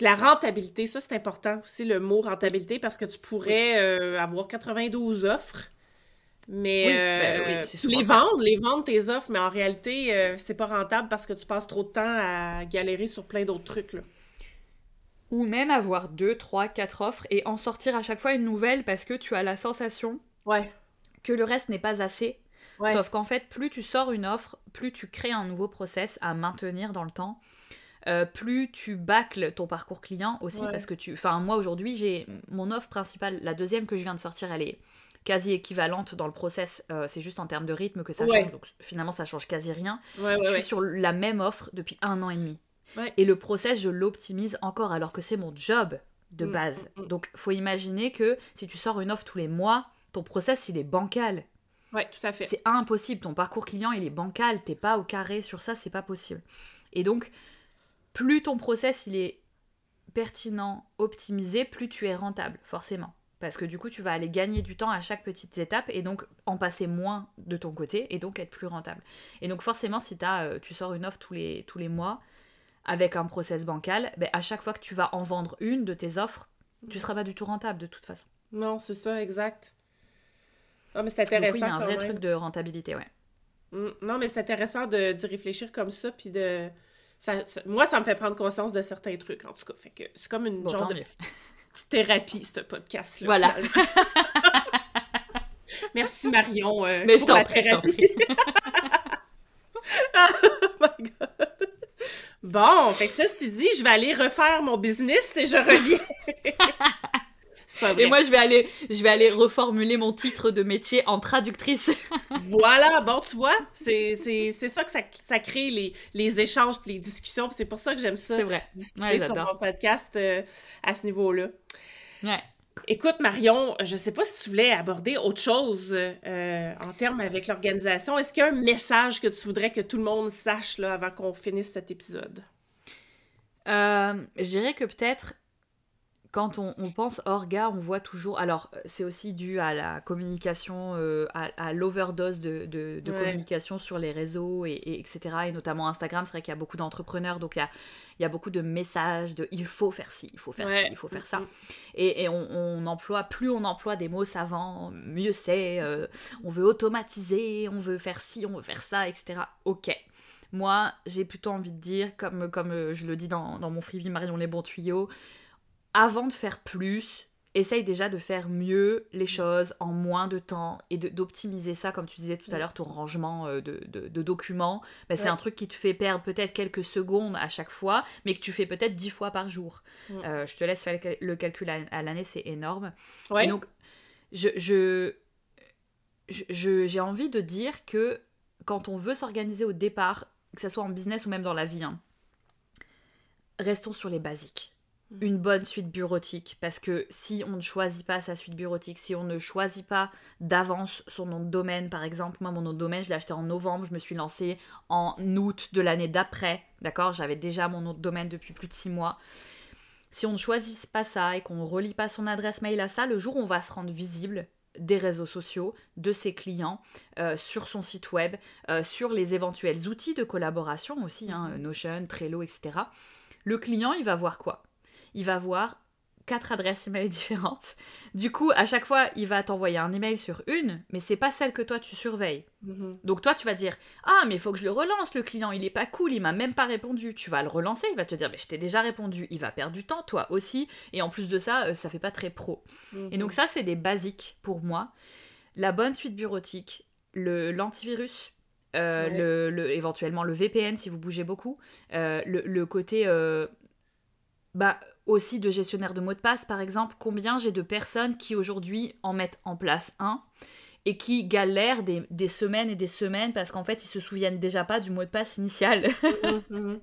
La rentabilité, ça c'est important aussi le mot rentabilité parce que tu pourrais euh, avoir 92 offres mais ben euh, les vendre, les vendre tes offres, mais en réalité, euh, c'est pas rentable parce que tu passes trop de temps à galérer sur plein d'autres trucs. Là ou même avoir deux, trois, quatre offres et en sortir à chaque fois une nouvelle parce que tu as la sensation ouais. que le reste n'est pas assez. Sauf qu'en fait, plus tu sors une offre, plus tu crées un nouveau process à maintenir dans le temps. Euh, plus tu bâcles ton parcours client aussi parce que tu enfin moi aujourd'hui j'ai mon offre principale la deuxième que je viens de sortir elle est quasi équivalente dans le process. Euh, c'est juste en termes de rythme que ça change. Donc finalement ça change quasi rien. Je suis sur la même offre depuis un an et demi et le process, je l'optimise encore alors que c'est mon job de mm, base. Donc, mm, mm. Donc, faut imaginer que si tu sors une offre tous les mois, ton process, il est bancal. Ouais, tout à fait. C'est impossible. Ton parcours client, il est bancal. T'es pas au carré sur ça, c'est pas possible. Et donc, plus ton process, il est pertinent, optimisé, plus tu es rentable, forcément. Parce que du coup, tu vas aller gagner du temps à chaque petite étape et donc en passer moins de ton côté et donc être plus rentable. Et donc forcément, si as, euh, tu sors une offre tous les, tous les mois, avec un process bancal, ben, à chaque fois que tu vas en vendre une de tes offres, tu seras pas du tout rentable de toute façon. Non, c'est ça, exact. Non, mais c'est intéressant. il y a un vrai truc de rentabilité, ouais. Mm, non, mais c'est intéressant d'y réfléchir comme ça, puis de. Ça, moi, ça me fait prendre conscience de certains trucs, en tout cas. Fait que c'est comme une genre de thérapie, ce podcast-là. Voilà. (laughs) Merci, Marion, euh, mais pour je la thérapie. (laughs) oh my God. Bon, fait que ça, c'est dit, je vais aller refaire mon business et je reviens. (laughs) c'est pas vrai. Et moi, je vais aller, je vais aller reformuler mon titre de métier en traductrice. (laughs) voilà, bon, tu vois, c'est, ça que ça, crée les, les échanges puis les discussions. C'est pour ça que j'aime ça. C'est vrai. Discuter sur mon podcast euh, à ce niveau-là. Ouais. Écoute, Marion, je ne sais pas si tu voulais aborder autre chose euh, en termes avec l'organisation. Est-ce qu'il y a un message que tu voudrais que tout le monde sache là, avant qu'on finisse cet épisode? Euh, je dirais que peut-être quand on, pense orga, on voit toujours. Alors, c'est aussi dû à la communication, euh, à, l'overdose de, de, communication sur les réseaux, et, etc. Et notamment Instagram, c'est vrai qu'il y a beaucoup d'entrepreneurs, donc il y a, il y a beaucoup de messages de il faut faire ci, il faut faire ci, il faut faire ça. Et, et on, emploie, plus on emploie des mots savants, mieux c'est. Euh, on veut automatiser, on veut faire ci, on veut faire ça, etc. Ok. Moi, j'ai plutôt envie de dire, comme, comme euh, je le dis dans, dans mon freebie Marion les bons tuyaux, avant de faire plus, essaye déjà de faire mieux les choses en moins de temps et d'optimiser ça, comme tu disais tout à l'heure, ton rangement euh, de, de, documents. Ben, c'est un truc qui te fait perdre peut-être quelques secondes à chaque fois, mais que tu fais peut-être dix fois par jour. Euh, je te laisse faire le calcul à, l'année, c'est énorme. Ouais. donc, je, je, j'ai envie de dire que quand on veut s'organiser au départ, que ce soit en business ou même dans la vie, hein, restons sur les basiques une bonne suite bureautique. Parce que si on ne choisit pas sa suite bureautique, si on ne choisit pas d'avance son nom de domaine, par exemple, moi mon nom de domaine, je l'ai acheté en novembre, je me suis lancée en août de l'année d'après, d'accord J'avais déjà mon nom de domaine depuis plus de six mois. Si on ne choisit pas ça et qu'on ne relie pas son adresse mail à ça, le jour où on va se rendre visible, des réseaux sociaux, de ses clients, euh, sur son site web, euh, sur les éventuels outils de collaboration aussi, hein, mhm. Notion, Trello, etc. Le client, il va voir quoi? Il va voir quatre adresses email (laughs) différentes. Du coup, à chaque fois, il va t'envoyer un email sur une, mais c'est pas celle que toi tu surveilles. Mhm. Donc toi, tu vas dire "Ah, mais il faut que je le relance le client, il est pas cool, il m'a même pas répondu." Tu vas le relancer, il va te dire "Mais je t'ai déjà répondu." Il va perdre du temps toi aussi et en plus de ça, euh, ça fait pas très pro. Et donc mhm. ça, c'est des basiques pour moi. La bonne suite bureautique, le l'antivirus euh, le, éventuellement le VPN si vous bougez beaucoup, euh, le, côté bah aussi de gestionnaire de mots de passe, par exemple, combien j'ai de personnes qui aujourd'hui en mettent en place un et qui galèrent des, semaines et des semaines parce qu'en fait, ils se souviennent déjà pas du mot de passe initial. (laughs) Mhm, mhm.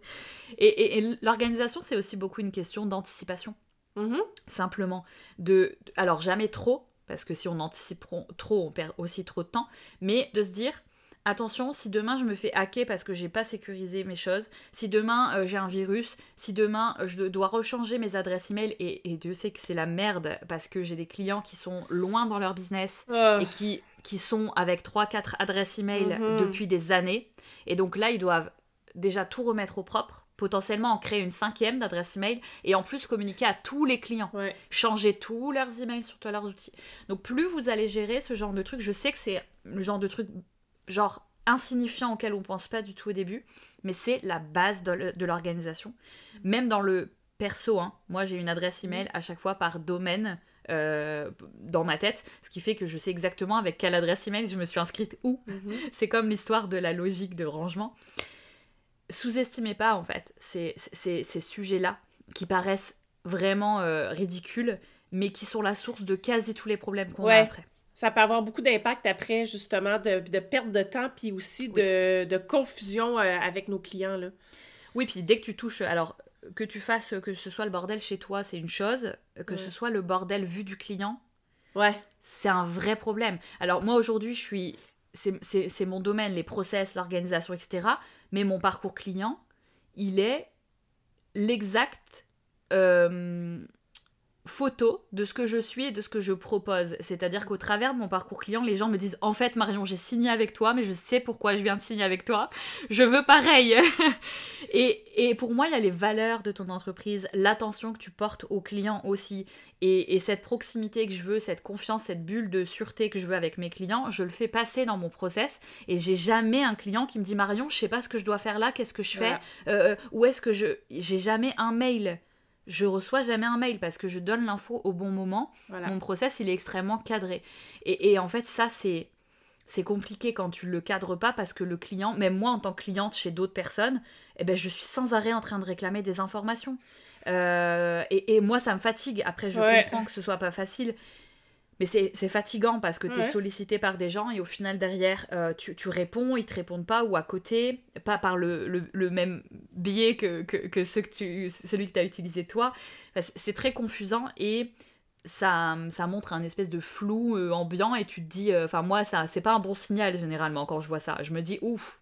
et, l'organisation, c'est aussi beaucoup une question d'anticipation. Simplement. De, alors, jamais trop, parce que si on anticipe trop, on perd aussi trop de temps, mais de se dire, attention, si demain je me fais hacker parce que j'ai pas sécurisé mes choses, si demain euh, j'ai un virus, si demain euh, je dois rechanger mes adresses email, et, et Dieu sait que c'est la merde parce que j'ai des clients qui sont loin dans leur business ah. et qui, qui sont avec 3-4 adresses email mhm. depuis des années, et donc là ils doivent déjà tout remettre au propre potentiellement en créer une cinquième d'adresse email et en plus communiquer à tous les clients. Changer tous leurs emails sur tous leurs outils. Donc plus vous allez gérer ce genre de truc, je sais que c'est le genre de truc genre insignifiant auquel on pense pas du tout au début, mais c'est la base de l'organisation. Même dans le perso, hein, moi j'ai une adresse email à chaque fois par domaine euh, dans ma tête, ce qui fait que je sais exactement avec quelle adresse email je me suis inscrite où. Mhm. C'est comme l'histoire de la logique de rangement. Sous-estimez pas en fait ces, ces, sujets-là qui paraissent vraiment euh, ridicules, mais qui sont la source de quasi tous les problèmes qu'on a après ça peut avoir beaucoup d'impact après, justement, de, de, perte de temps, puis aussi de, de, confusion euh, avec nos clients. Là. Oui, puis dès que tu touches, alors que tu fasses, que ce soit le bordel chez toi, c'est une chose, que ce soit le bordel vu du client, ouais. c'est un vrai problème. Alors moi aujourd'hui, je suis, c'est mon domaine, les process, l'organisation, etc. Mais mon parcours client, il est l'exact... Euh, photo de ce que je suis et de ce que je propose. C'est-à-dire qu'au travers de mon parcours client, les gens me disent En fait, Marion, j'ai signé avec toi, mais je sais pourquoi je viens de signer avec toi. Je veux pareil. (laughs) et, pour moi, il y a les valeurs de ton entreprise, l'attention que tu portes aux clients aussi. Et, cette proximité que je veux, cette confiance, cette bulle de sûreté que je veux avec mes clients, je le fais passer dans mon process. Et j'ai jamais un client qui me dit Marion, je sais pas ce que je dois faire là, qu'est-ce que je fais euh, euh, Où est-ce que je. J'ai jamais un mail je reçois jamais un mail parce que je donne l'info au bon moment. Mon process, il est extrêmement cadré. Et, en fait, ça, c'est c'est compliqué quand tu le cadres pas parce que le client, même moi en tant que cliente chez d'autres personnes, eh ben, je suis sans arrêt en train de réclamer des informations. Euh, et, moi, ça me fatigue. Après, je comprends que ce soit pas facile, mais c'est fatigant parce que tu es sollicité par des gens et au final, derrière, euh, tu, tu, réponds, ils te répondent pas ou à côté, pas par le, le, même biais que, que, que, ce que tu, celui que tu as utilisé toi. c'est très confusant et ça, ça montre un espèce de flou euh, ambiant et tu te dis, euh, enfin, moi, ça c'est pas un bon signal généralement quand je vois ça. Je me dis, ouf,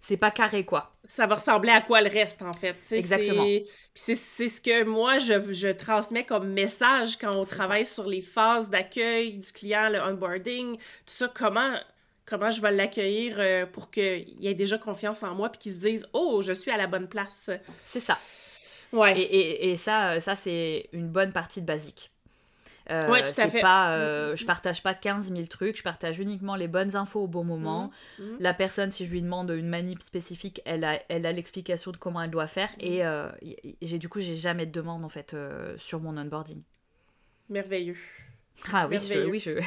c'est pas carré, quoi. Ça va ressembler à quoi le reste, en fait? Exactement. C'est ce que moi, je, je, transmets comme message quand on travaille sur les phases d'accueil du client, le onboarding, tout ça, comment, comment je vais l'accueillir euh, pour qu'il ait déjà confiance en moi puis qu'il se dise « Oh, je suis à la bonne place ». C'est ça. Ouais. Et, et, et ça, ça c'est une bonne partie de basique. Euh, ouais, tout à fait. Pas, euh, je partage pas 15 000 trucs, je partage uniquement les bonnes infos au bon moment. La personne, si je lui demande une manip spécifique, elle a elle a l'explication de comment elle doit faire. Et euh, j'ai du coup, j'ai jamais de demande en fait sur mon onboarding. Merveilleux. Ah oui, je, oui, je... (laughs)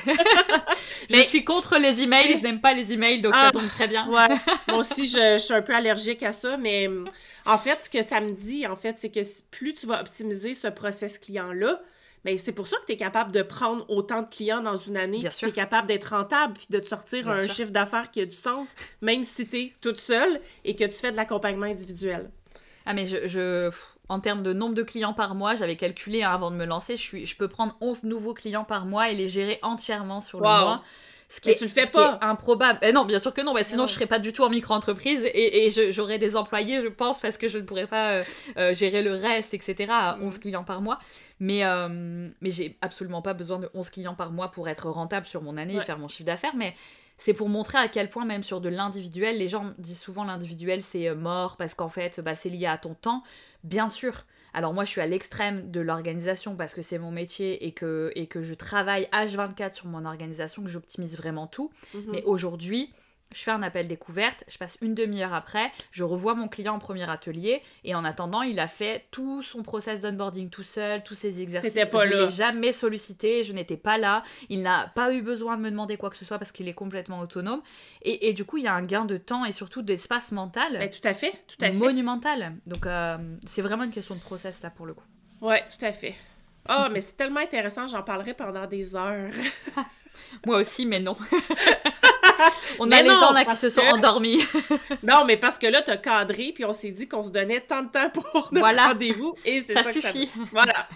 (laughs) je suis contre les emails, je n'aime pas les emails, donc ça ah, tombe très bien. ouais. (laughs) Moi aussi, je, je, suis un peu allergique à ça, mais en fait, ce que ça me dit, en fait, c'est que plus tu vas optimiser ce process client-là, mais c'est pour ça que tu es capable de prendre autant de clients dans une année, tu es capable d'être rentable, puis de te sortir un chiffre d'affaires qui a du sens, même si tu es toute seule et que tu fais de l'accompagnement individuel. Ah, mais je, je, en termes de nombre de clients par mois, j'avais calculé hein, avant de me lancer, je, suis, je peux prendre 11 nouveaux clients par mois et les gérer entièrement sur le mois. Ce qui est, tu le fais pas. improbable. Eh non, bien sûr que non. Bah, sinon, je serais pas du tout en micro-entreprise et, et j'aurais des employés, je pense, parce que je ne pourrais pas euh, euh, gérer le reste, etc. à 11 mm. clients par mois. Mais, euh, mais j'ai absolument pas besoin de 11 clients par mois pour être rentable sur mon année et faire mon chiffre d'affaires. Mais c'est pour montrer à quel point, même sur de l'individuel, les gens disent souvent l'individuel c'est mort parce qu'en fait, bah, c'est lié à ton temps. Bien sûr. Alors moi, je suis à l'extrême de l'organisation parce que c'est mon métier et que, et que je travaille H24 sur mon organisation, que j'optimise vraiment tout. Mhm. Mais aujourd'hui, je fais un appel découverte, je passe une demi-heure après, je revois mon client en premier atelier, et en attendant, il a fait tout son process d'onboarding tout seul, tous ses exercices. Pas je ne l'ai jamais sollicité, je n'étais pas là, il n'a pas eu besoin de me demander quoi que ce soit parce qu'il est complètement autonome. Et, du coup, il y a un gain de temps et surtout d'espace mental. Mais tout à fait, tout à fait. Monumental. Donc, euh, c'est vraiment une question de process là pour le coup. Ouais, tout à fait. Oh, mais c'est tellement intéressant, j'en parlerai pendant des heures. (laughs) Moi aussi, mais non. (laughs) (laughs) on a les gens là qui se sont endormis. (laughs) non, mais parce que là, t'as cadré, puis on s'est dit qu'on se donnait tant de temps pour notre rendez-vous, et c'est ça, suffit. ça... Voilà.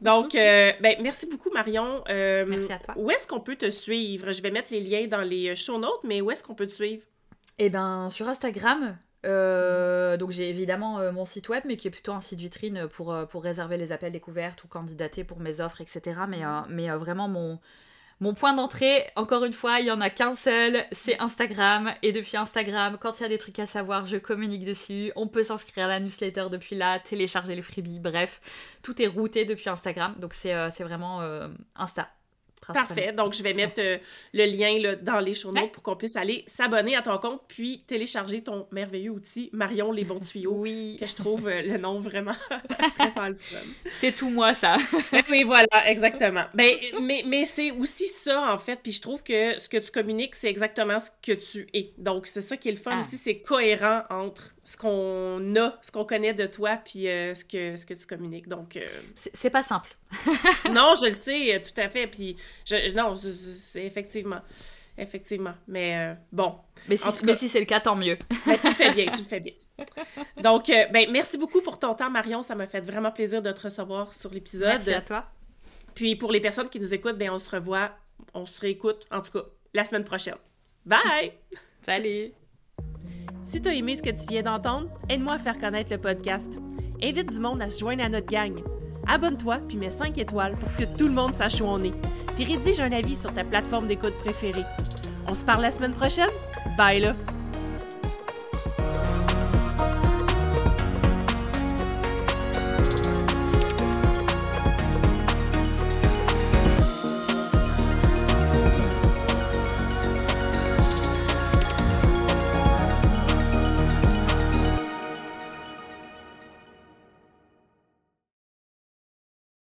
Donc, euh, ben, merci beaucoup, Marion. Euh, merci à toi. Où est-ce qu'on peut te suivre? Je vais mettre les liens dans les show notes, mais où est-ce qu'on peut te suivre? Eh ben, sur Instagram. Euh, donc j'ai évidemment mon site web, mais qui est plutôt un site vitrine pour, pour réserver les appels découvertes ou candidater pour mes offres, etc. Mais, mais vraiment mon, mon point d'entrée, encore une fois, il y en a qu'un seul, c'est Instagram. Et depuis Instagram, quand il y a des trucs à savoir, je communique dessus. On peut s'inscrire à la newsletter depuis là, télécharger les freebies, bref, tout est routé depuis Instagram. Donc c'est euh, vraiment euh, Insta. Parfait. Donc, je vais mettre euh, le lien là, dans les show notes pour qu'on puisse aller s'abonner à ton compte puis télécharger ton merveilleux outil Marion les bons tuyaux. Oui. Que je trouve euh, le nom vraiment, (laughs) vraiment C'est tout moi, ça. (laughs) oui, voilà, exactement. Ben, mais mais c'est aussi ça, en fait. Puis je trouve que ce que tu communiques, c'est exactement ce que tu es. Donc, c'est ça qui est le fun ah. aussi. C'est cohérent entre ce qu'on a, ce qu'on connaît de toi, puis euh, ce, que, ce que tu communiques. Donc. C'est pas simple. (laughs) non, je le sais, tout à fait. Puis, je, non, c'est effectivement. Effectivement. Mais euh, bon. Mais si, si c'est le cas, tant mieux. (laughs) Ben, tu le fais bien, tu le fais bien. (laughs) Donc, euh, ben, merci beaucoup pour ton temps, Marion. Ça m'a fait vraiment plaisir de te recevoir sur l'épisode. Merci à toi. Puis, pour les personnes qui nous écoutent, ben, on se revoit, on se réécoute, en tout cas, la semaine prochaine. Bye! Salut! Si tu as aimé ce que tu viens d'entendre, aide-moi à faire connaître le podcast. Invite du monde à se joindre à notre gang. Abonne-toi puis mets 5 étoiles pour que tout le monde sache où on est. Puis rédige un avis sur ta plateforme d'écoute préférée. On se parle la semaine prochaine? Bye là!